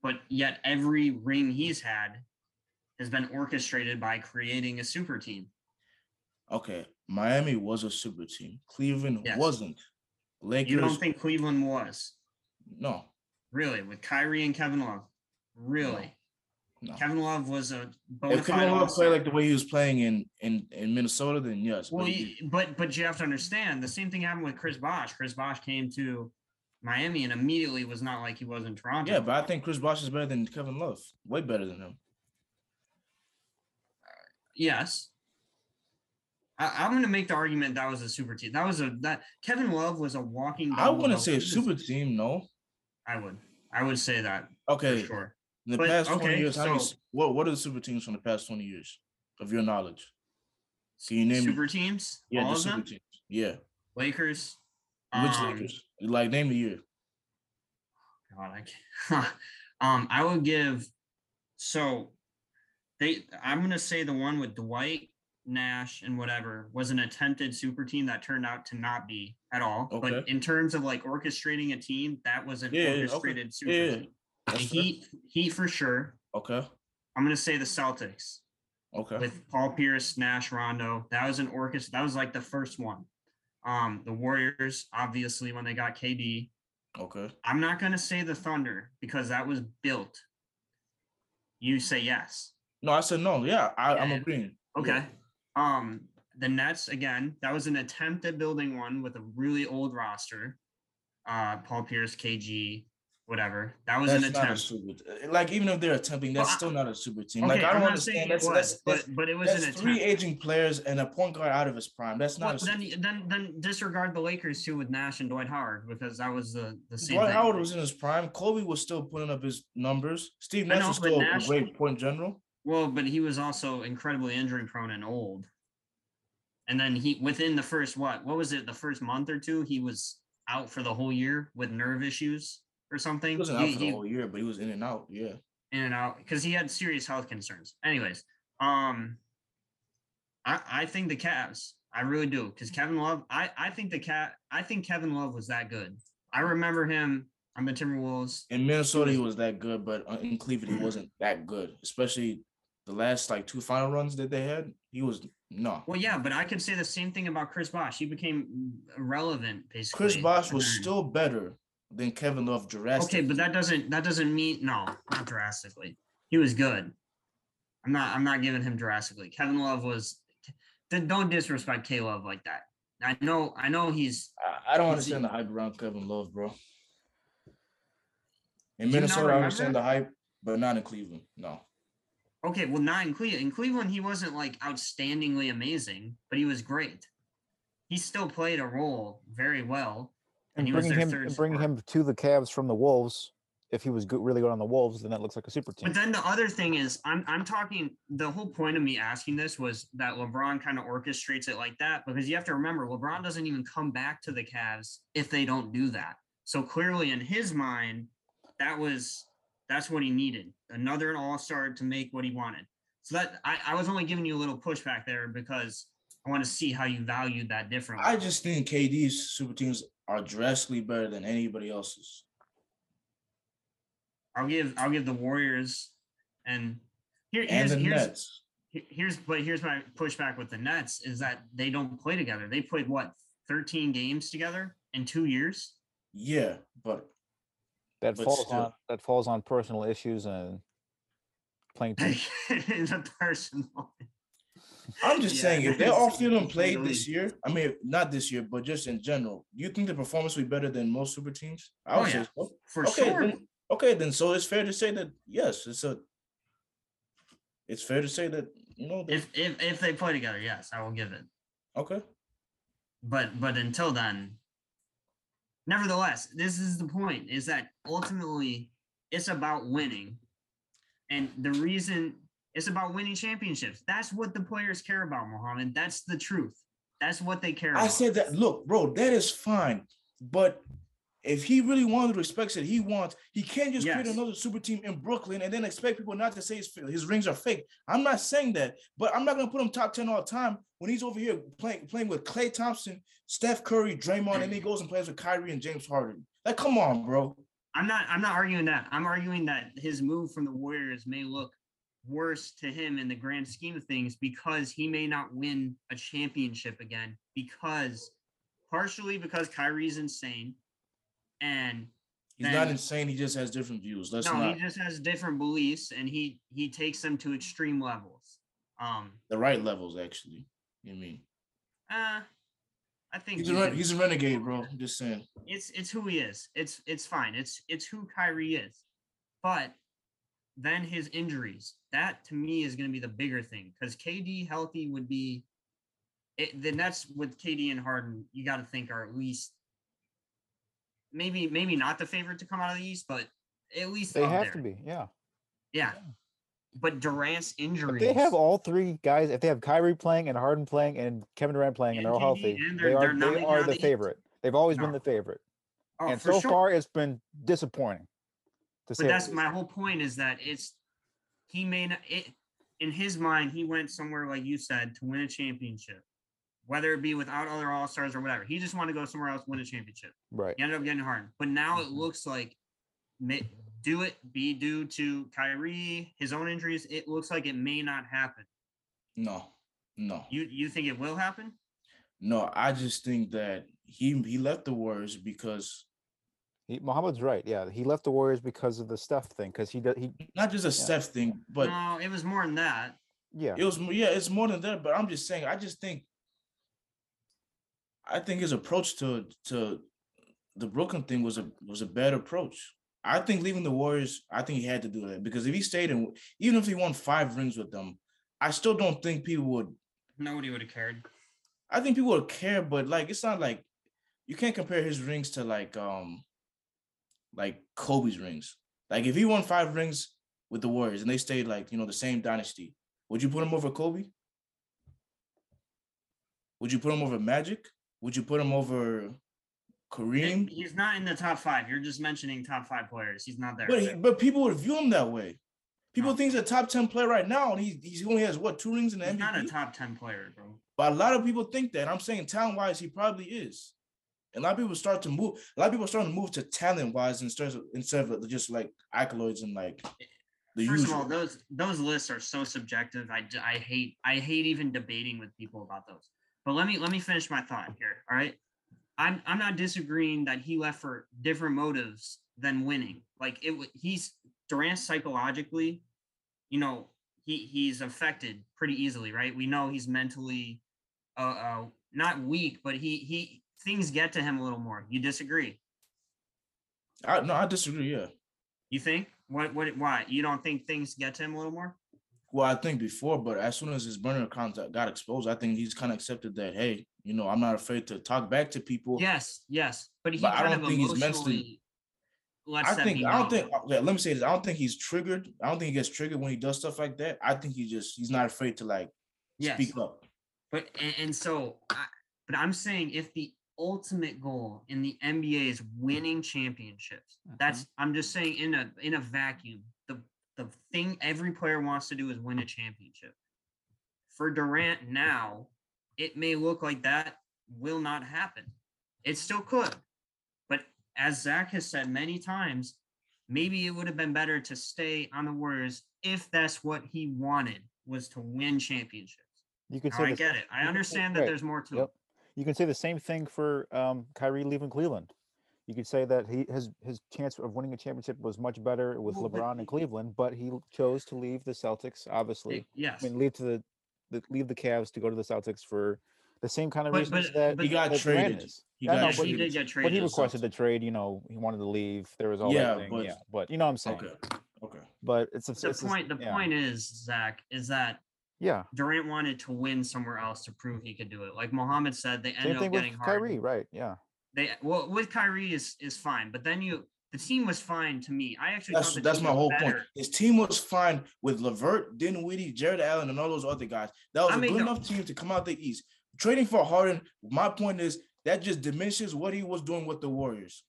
But yet every ring he's had has been orchestrated by creating a super team. Okay, Miami was a super team. Cleveland Yes. wasn't. Lakers, You don't think Cleveland was no, really with Kyrie and Kevin Love? Really? no. Kevin Love was a bona If Kevin Love played like the way he was playing in in in Minnesota, then yes. Well, but he- you- but but you have to understand the same thing happened with Chris Bosh. Chris Bosh came to Miami and immediately was not like he was in Toronto. yeah, but I think Chris Bosh is better than Kevin Love. Way better than him. yes. I, I'm going to make the argument that was a super team. That was a that Kevin Love was a walking. I wouldn't say a super team, no. I would. I would say that Okay, for sure. in the But, past 20 okay, years, so- what what are the super teams from the past 20 years of your knowledge? Can you name super teams, yeah, all the of super them. teams. Yeah. Lakers. Which um, Lakers? Like name the year. God, I can't. um, I would give. So, they. I'm gonna say the one with Dwight Nash and whatever was an attempted super team that turned out to not be at all. Okay. But in terms of like orchestrating a team, that was an Yeah, yeah, okay. orchestrated super Yeah, team. The That's fair. Heat, Heat for sure. Okay. I'm gonna say the Celtics Okay. with Paul Pierce, Nash, Rondo. That was an orchestra. That was like the first one. Um, the Warriors, obviously, when they got KD. Okay. I'm not going to say the Thunder because that was built. You say yes. No, I said no. Yeah, I, I'm agreeing. Okay. Yeah. Um, the Nets again. That was an attempt at building one with a really old roster. Uh, Paul Pierce, KG, whatever. That was That's an attempt. super. Like even if they're attempting, that's Well, still not a super team. Okay, like I don't understand. That's, was, that's, that's, but but it was that's three aging players and a point guard out of his prime. That's not. Well, then, then then disregard the Lakers too with Nash and Dwight Howard because that was the the same Dwight thing. Howard was in his prime. Kobe was still putting up his numbers. Steve Nash know, was still Nash- a great point general. Well, but he was also incredibly injury prone and old. And then he within the first what? What was it? The first month or two, he was out for the whole year with nerve issues or something. He wasn't out He- for the he- whole year, but he was in and out. Yeah. in and out because he had serious health concerns. Anyways, um, I I think the Cavs. I really do because Kevin Love. I I think the cat. I think Kevin Love was that good. I remember him on the Timberwolves. In Minnesota, he was that good, but uh, in Cleveland, he wasn't that good. Especially the last like two final runs that they had. He was no. Well, yeah, but I can say the same thing about Chris Bosh. He became irrelevant basically. Chris Bosh was still better than Kevin Love drastically. Okay, but that doesn't that doesn't mean no, not drastically. He was good. I'm not I'm not giving him drastically. Kevin Love was then don't disrespect K Love like that. I know I know he's I, don't He's- understand the hype around Kevin Love, bro. In Do you not Minnesota, I understand the hype, but not in Cleveland. No. Okay, well not in Cleveland. In Cleveland, he wasn't like outstandingly amazing, but he was great. He still played a role very well. And he was bringing him bringing him to the Cavs from the Wolves, if he was good, really good on the Wolves, then that looks like a super team. But then the other thing is, I'm I'm talking. The whole point of me asking this was that LeBron kind of orchestrates it like that because you have to remember LeBron doesn't even come back to the Cavs if they don't do that. So clearly, in his mind, that was That's what he needed. Another an all-star to make what he wanted. So that I, I was only giving you a little pushback there because I want to see how you valued that differently. I just think KD's super teams are drastically better than anybody else's. I'll give I'll give the Warriors and here And here's the here's Nets. here's but here's my pushback with the Nets is that they don't play together. They played what 13 games together in two years. Yeah, but That But falls still. on that falls on personal issues and playing too it's a personal. I'm just Yeah, saying if they're all three of them played really- this year, I mean not this year, but just in general, do you think the performance will be better than most super teams? I Oh, would yeah. say so. For Okay, sure. then, okay, then so it's fair to say that yes, it's a it's fair to say that you know If if if they play together, yes, I will give it. okay. But but until then, nevertheless, this is the point: is that ultimately it's about winning, and the reason it's about winning championships. That's what the players care about, Mohammed. That's the truth. That's what they care about. I said that look, bro, that is fine. But if he really wanted the respect that he wants, he can't just create another super team in Brooklyn and then expect people not to say his, his rings are fake. I'm not saying that, but I'm not gonna put him top 10 all the time when he's over here playing playing with Klay Thompson, Steph Curry, Draymond, and he goes and plays with Kyrie and James Harden. Like, come on, bro. I'm not I'm not arguing that. I'm arguing that his move from the Warriors may look worse to him in the grand scheme of things because he may not win a championship again because partially because Kyrie's insane and He's not insane. He just has different views. Let's no, not he just has different beliefs and he he takes them to extreme levels. Um the right levels, actually. You mean uh I think he's a you ren- can- he's a renegade, bro. I'm just saying. it's it's who he is. It's it's fine. It's it's who Kyrie is. But then his injuries. That to me is going to be the bigger thing because KD healthy would be. It, the Nets with KD and Harden, you got to think are at least maybe maybe not the favorite to come out of the East, but at least They have there. to be, yeah. Yeah. But Durant's injury. they have all three guys, if they have Kyrie playing and Harden playing and Kevin Durant playing and And they're all healthy, they they're- they're they are the the favorite. They've always been the favorite. oh, and so sure. far it's been disappointing. To but say that's my whole point is that it's he may not it in his mind he went somewhere like you said to win a championship whether it be without other all-stars or whatever he just wanted to go somewhere else win a championship right. he ended up getting hard but now it Mhm. looks like do it be due to Kyrie his own injuries it looks like it may not happen No, no. you you think it will happen No, I just think that he he left the Warriors because He, Muhammad's right. Yeah, he left the Warriors because of the Steph thing. Because he does. He not just a Steph thing, but no it was more than that yeah. it was yeah, it's more than that. But I'm just saying, I just think, I think his approach to to the Brooklyn thing was a was a bad approach. I think leaving the Warriors, I think he had to do that because if he stayed in, even if he won five rings with them, I still don't think people would. nobody would have cared I think people would care, but like it's not like you can't compare his rings to like um like Kobe's rings. Like if he won five rings with the Warriors and they stayed like you know the same dynasty, would you put him over Kobe? Would you put him over Magic? Would you put him over Kareem? he's not in the top five you're just mentioning top five players he's not there But he, but people would view him that way. People No. think he's a top ten player right now, and he he only has what two rings in the he's MVP. not a top 10 player bro But a lot of people think that. I'm saying talent wise, he probably is. And a lot of people start to move. A lot of people are starting to move to talent wise instead of instead of just like accolades and like eh, the First usual. of all, those those lists are so subjective. I, I hate I hate even debating with people about those. But let me let me finish my thought here. All right, I'm I'm not disagreeing that he left for different motives than winning. Like it, he's Durant psychologically, you know, he he's affected pretty easily, right? We know he's mentally, uh, uh not weak, but he he things get to him a little more. You disagree? I, no, I disagree. Yeah. You think? What what why? You don't think things get to him a little more? Well, I think before, but as soon as his burner account got- got exposed, I think he's kind of accepted that. Hey, you know, I'm not afraid to talk back to people. Yes, yes, but he But I don't of think he's emotionally mentally- I think I don't think. yeah, let me say this. I don't think he's triggered. I don't think he gets triggered when he does stuff like that. I think he just he's not afraid to like yes, speak up. but and, and so, I, but I'm saying if the ultimate goal in the NBA is winning championships. Mm-hmm. That's I'm just saying in a in a vacuum. The thing every player wants to do is win a championship. For Durant now, it may look like that will not happen. It still could. But as Zach has said many times, maybe it would have been better to stay on the Warriors if that's what he wanted was to win championships. You could Now, say I get same- it. I understand that right, there's more to Yep. it. You can say the same thing for um, Kyrie leaving Cleveland. You could say that he his his chance of winning a championship was much better with Well, LeBron in he- Cleveland, but he chose to leave the Celtics. Obviously, Yes. I mean, leave to the, the leave the Cavs to go to the Celtics for the same kind of But- reasons but- that but- He got that traded. He Yeah, got but he did get traded. But he requested the trade. You know, he wanted to leave. There was all Yeah, that thing. but- yeah, but you know what I'm saying. Okay. Okay. But it's a, the it's a- point. The yeah, point is, Zach, is that Yeah, Durant wanted to win somewhere else to prove he could do it. Like Mohammed said, they ended up getting Kyrie, Harden. right? Yeah, They well with Kyrie is is fine, but then you the team was fine to me. I actually That's thought that's my was whole point. His team was fine with Levert, Dinwiddie, Jarrett Allen, and all those other guys. That was I a mean, good no- enough team to come out the East. Trading for Harden, my point is that just diminishes what he was doing with the Warriors.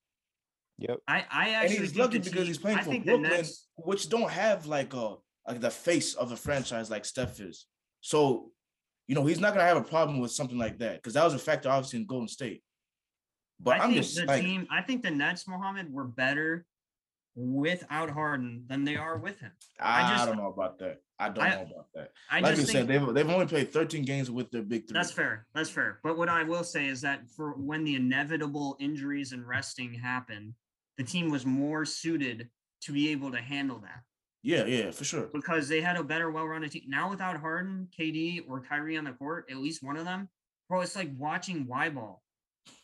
yep. I I And actually he's think lucky the because team- he's playing for Brooklyn, Nets- which don't have like a like the face of a franchise like Steph is. So, you know, he's not gonna have a problem with something like that because that was a factor obviously in Golden State. But I I'm think just the like, team. I think the Nets, Mohammed, were better without Harden than they are with him. I, I just- don't know about that. I don't I- know about that. I Like just you said, they've they've only played 13 games with their big three. That's fair. That's fair. But what I will say is that for when the inevitable injuries and resting happen, the team was more suited to be able to handle that Yeah, yeah, for sure. because they had a better, well-rounded team. Now without Harden, KD, or Kyrie on the court, at least one of them, bro, it's like watching Y ball.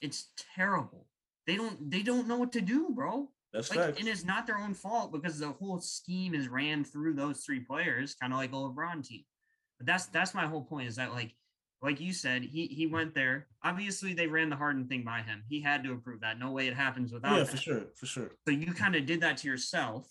It's terrible. They don't. They don't know what to do, bro. That's Like, facts. and it's not their own fault because the whole scheme is ran through those three players, kind of like a LeBron team. But that's that's my whole point is that like like you said, he he went there. Obviously, they ran the Harden thing by him. He had to approve that. No way it happens without. Yeah, that. for sure, for sure. So you kind of did that to yourself,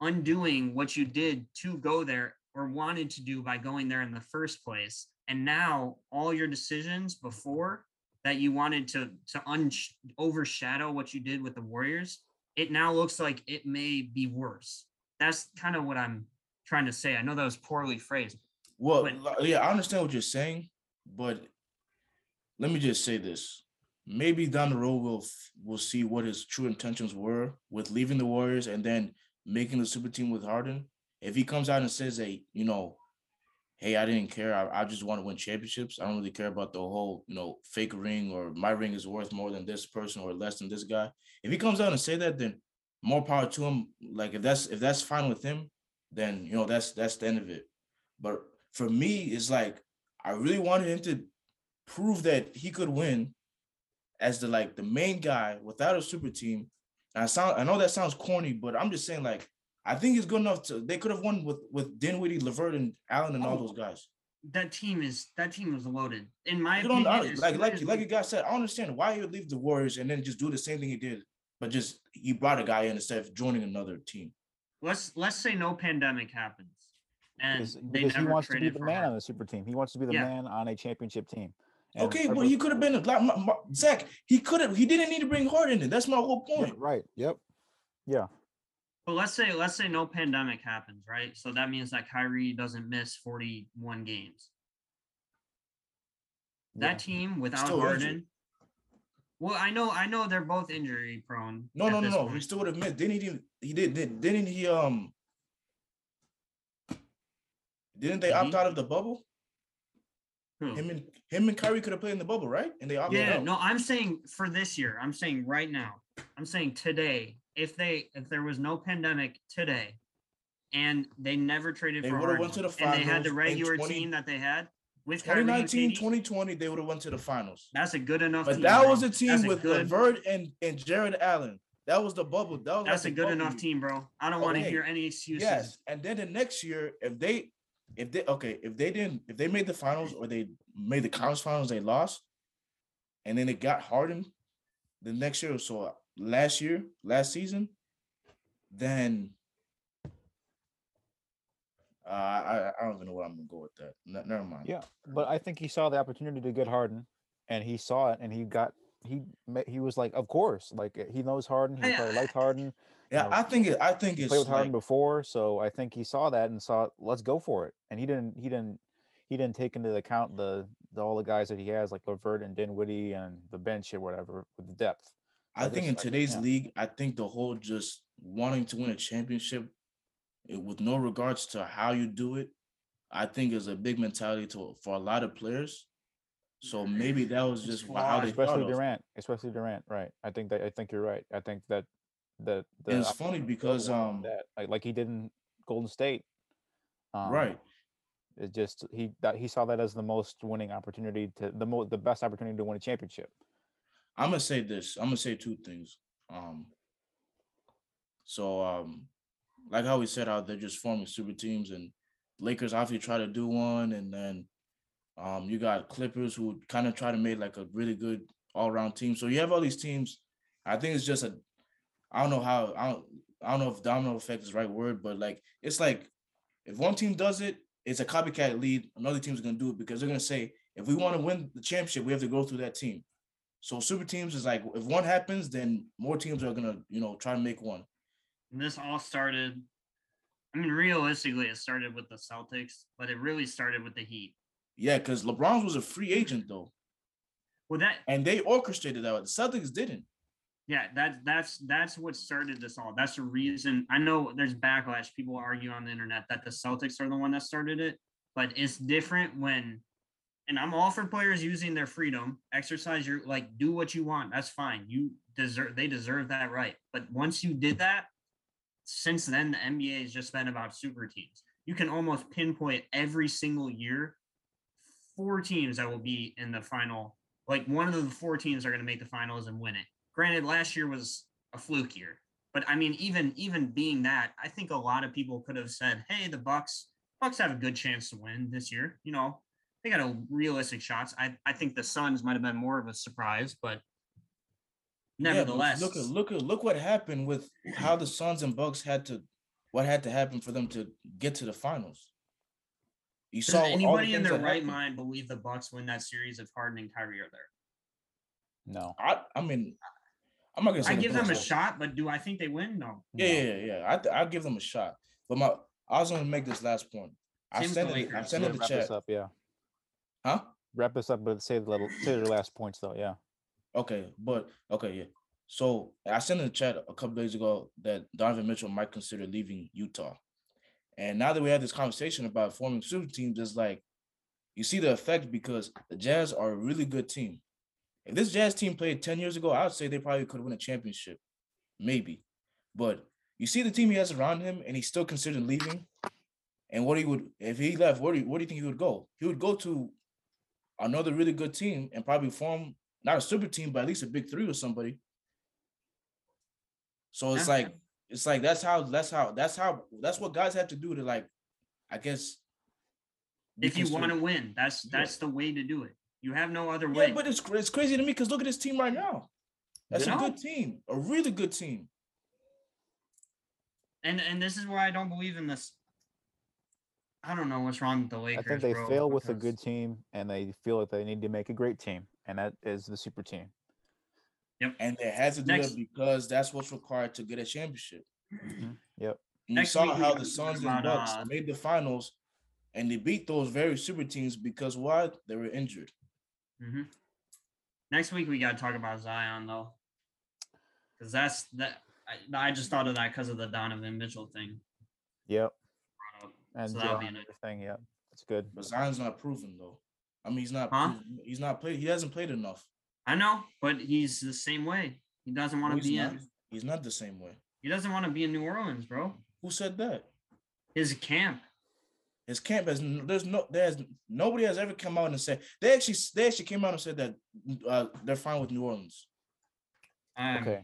undoing what you did to go there or wanted to do by going there in the first place. And now all your decisions before that you wanted to to un- overshadow what you did with the Warriors, it now looks like it may be worse. That's kind of what I'm trying to say. I know that was poorly phrased. Well, But- yeah, I understand what you're saying, but let me just say this: maybe down the road we'll we'll see what his true intentions were with leaving the Warriors and then making the super team with Harden. If he comes out and says, "Hey, you know, hey, I didn't care. I, I just want to win championships. I don't really care about the whole, you know, fake ring or my ring is worth more than this person or less than this guy." If he comes out and say that, then more power to him. Like if that's if that's fine with him, then you know that's that's the end of it. But for me, it's like I really wanted him to prove that he could win as the like the main guy without a super team. And I sound I know that sounds corny, but I'm just saying like I think it's good enough to they could have won with with Dinwiddie, Levert, and Allen and all Oh, those guys. That team is that team was loaded. In my You don't opinion, I- like like as like we- a guy said, I understand why he would leave the Warriors and then just do the same thing he did, but just he brought a guy in instead of joining another team. let's let's say no pandemic happens. And because, they because he wants to be the man Harden. on the super team. He wants to be the Yeah. man on a championship team. And Okay, but ever- he could have been a lot. my- my- Zach, he could have. He didn't need to bring Harden in. That's my whole Yeah, point. right. Yep. Yeah. But let's say let's say no pandemic happens, right? So that means that Kyrie doesn't miss 41 games. That yeah. team without Still Harden. injured. Well, I know I know they're both injury prone. No, no, no, no. He still would have missed. Didn't he? He did. did didn't he? Um. Didn't they Did opt he? out of the bubble? Who? Him and him and Kyrie could have played in the bubble, right? And they opted Yeah, out. Yeah, no, I'm saying for this year. I'm saying right now. I'm saying today. If they if there was no pandemic today, and they never traded They for Harden, went to the and they had the regular 20 team that they had with Kyrie and 2019, 2020, they would have went to the finals. That's a good enough. But team, that bro. was a team That's with. Levert and and Jarrett Allen. That was the bubble. That was That's a like the good enough year. team, bro. I don't oh, want to hear any excuses. Yes, and then the next year, if they, if they, okay, if they didn't, if they made the finals or they made the conference finals, they lost, and then they got Harden the next year. So last year, last season, then uh, I I don't even know where I'm gonna go with that. Ne- never mind. Yeah. But I think he saw the opportunity to get Harden and he saw it and he got he he was like, of course, like he knows Harden. He probably liked Harden. Yeah, know, I think it. I think it's played with Harden like, before, so I think he saw that and saw, let's go for it. And he didn't, he didn't, he didn't take into account the, the all the guys that he has, like Levert and Dinwiddie and the bench or whatever with the depth. I I think in today's league, I think the whole just wanting to win a championship, eh, with no regards to how you do it, I think is a big mentality to for a lot of players. So maybe that was just wha- how they especially of. Durant, especially Durant, right? I think that I think you're right. I think that that the it's funny because um that like, like he did in Golden State, um, right. It just he that he saw that as the most winning opportunity to the mo the best opportunity to win a championship. I'm gonna say this. I'm gonna say two things. Um. So um, like how we said out they're just forming super teams, and Lakers obviously try to do one, and then um, you got Clippers who kind of try to make like a really good all around team. So you have all these teams. I think it's just a, I don't know how I don't I don't know if domino effect is the right word, but like it's like if one team does it, it's a copycat lead. Another team's gonna do it because they're gonna say if we want to win the championship, we have to go through that team. So super teams is like if one happens, then more teams are gonna you know try to make one. And this all started. I mean, realistically, it started with the Celtics, but it really started with the Heat. Yeah, because LeBron was a free agent though, Well, that and they orchestrated that. The Celtics didn't. yeah, that's that's that's what started this all. That's the reason. I know there's backlash. People argue on the internet that the Celtics are the one that started it, but it's different when. And I'm all for players using their freedom, exercise your like, do what you want. That's fine. You deserve. They deserve that right. But once you did that, since then the NBA has just been about super teams. You can almost pinpoint every single year four teams that will be in the final. Like one of the four teams are going to make the finals and win it. Granted, last year was a fluke year, but I mean, even even being that, I think a lot of people could have said, "Hey, the Bucks, Bucks have a good chance to win this year." You know, they got a realistic shots. I I think the Suns might have been more of a surprise, but Yeah, but nevertheless, look at look at look what happened with how the Suns and Bucks had to, what had to happen for them to get to the finals. You does saw all the anybody in things their right happened. mind believe the Bucks win that series if Harden and Kyrie are there? No, I I mean, I'm not gonna say I the give them a shot, but do I think they win? No. Yeah, yeah, yeah, yeah. I th- I'll give them a shot. But my I was gonna make this last point. I Same with sent it. I Lakers. sent Yeah, in the wrap chat. up. Yeah, Huh? wrap this up, but say the little say the last points though. Yeah, Okay, but okay, yeah. So I sent in the chat a couple days ago that Donovan Mitchell might consider leaving Utah. And now that we had this conversation about forming super teams, it's like you see the effect because the Jazz are a really good team. If this Jazz team played 10 years ago, I would say they probably could win a championship. Maybe. But you see the team he has around him and he's still considering leaving. And what he would if he left, where do you, where do you think he would go? He would go to another really good team and probably form not a super team, but at least a big three or somebody. So it's Yeah. like it's like that's how that's how that's how that's what guys have to do to like, I guess. If you want to win, that's Yeah. that's the way to do it. You have no other way. yeah, but it's it's crazy to me because look at this team right now. That's I a know. good team, a really good team. and and this is why I don't believe in this. I don't know what's wrong with the Lakers. I think they bro, fail with a good team, and they feel like they need to make a great team, and that is the super team. Yep. And they had to do Next- that because that's what's required to get a championship. Yep. And Next you saw week we how the talk Suns about, and Bucks uh, made the finals, and they beat those very super teams because why? They were injured. Mhm. Next week we got to talk about Zion though, because that's that. I, I just thought of that because of the Donovan Mitchell thing. Yep. Brought up. And So that'll be an- everything. Yep. That's good. But Zion's not proven though. I mean, he's not. Huh? He's not played. He hasn't played enough. I know, but he's the same way. He doesn't want to he's be not. in. He's not the same way. He doesn't want to be in New Orleans, bro. Who said that? His camp. His camp has there's no there's nobody has ever come out and said they actually they actually came out and said that uh, they're fine with New Orleans. Um, Okay.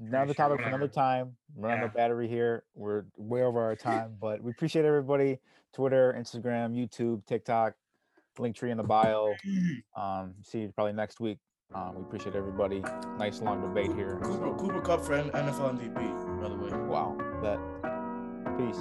Another topic for another time. We're on the battery here. We're way over our time, but we appreciate everybody. Twitter, Instagram, YouTube, TikTok, link tree in the bio. Um, see you probably next week. Um, we appreciate everybody. Nice long debate here. Cooper Cooper Kupp for NFL MVP, by the way. wow. That peace.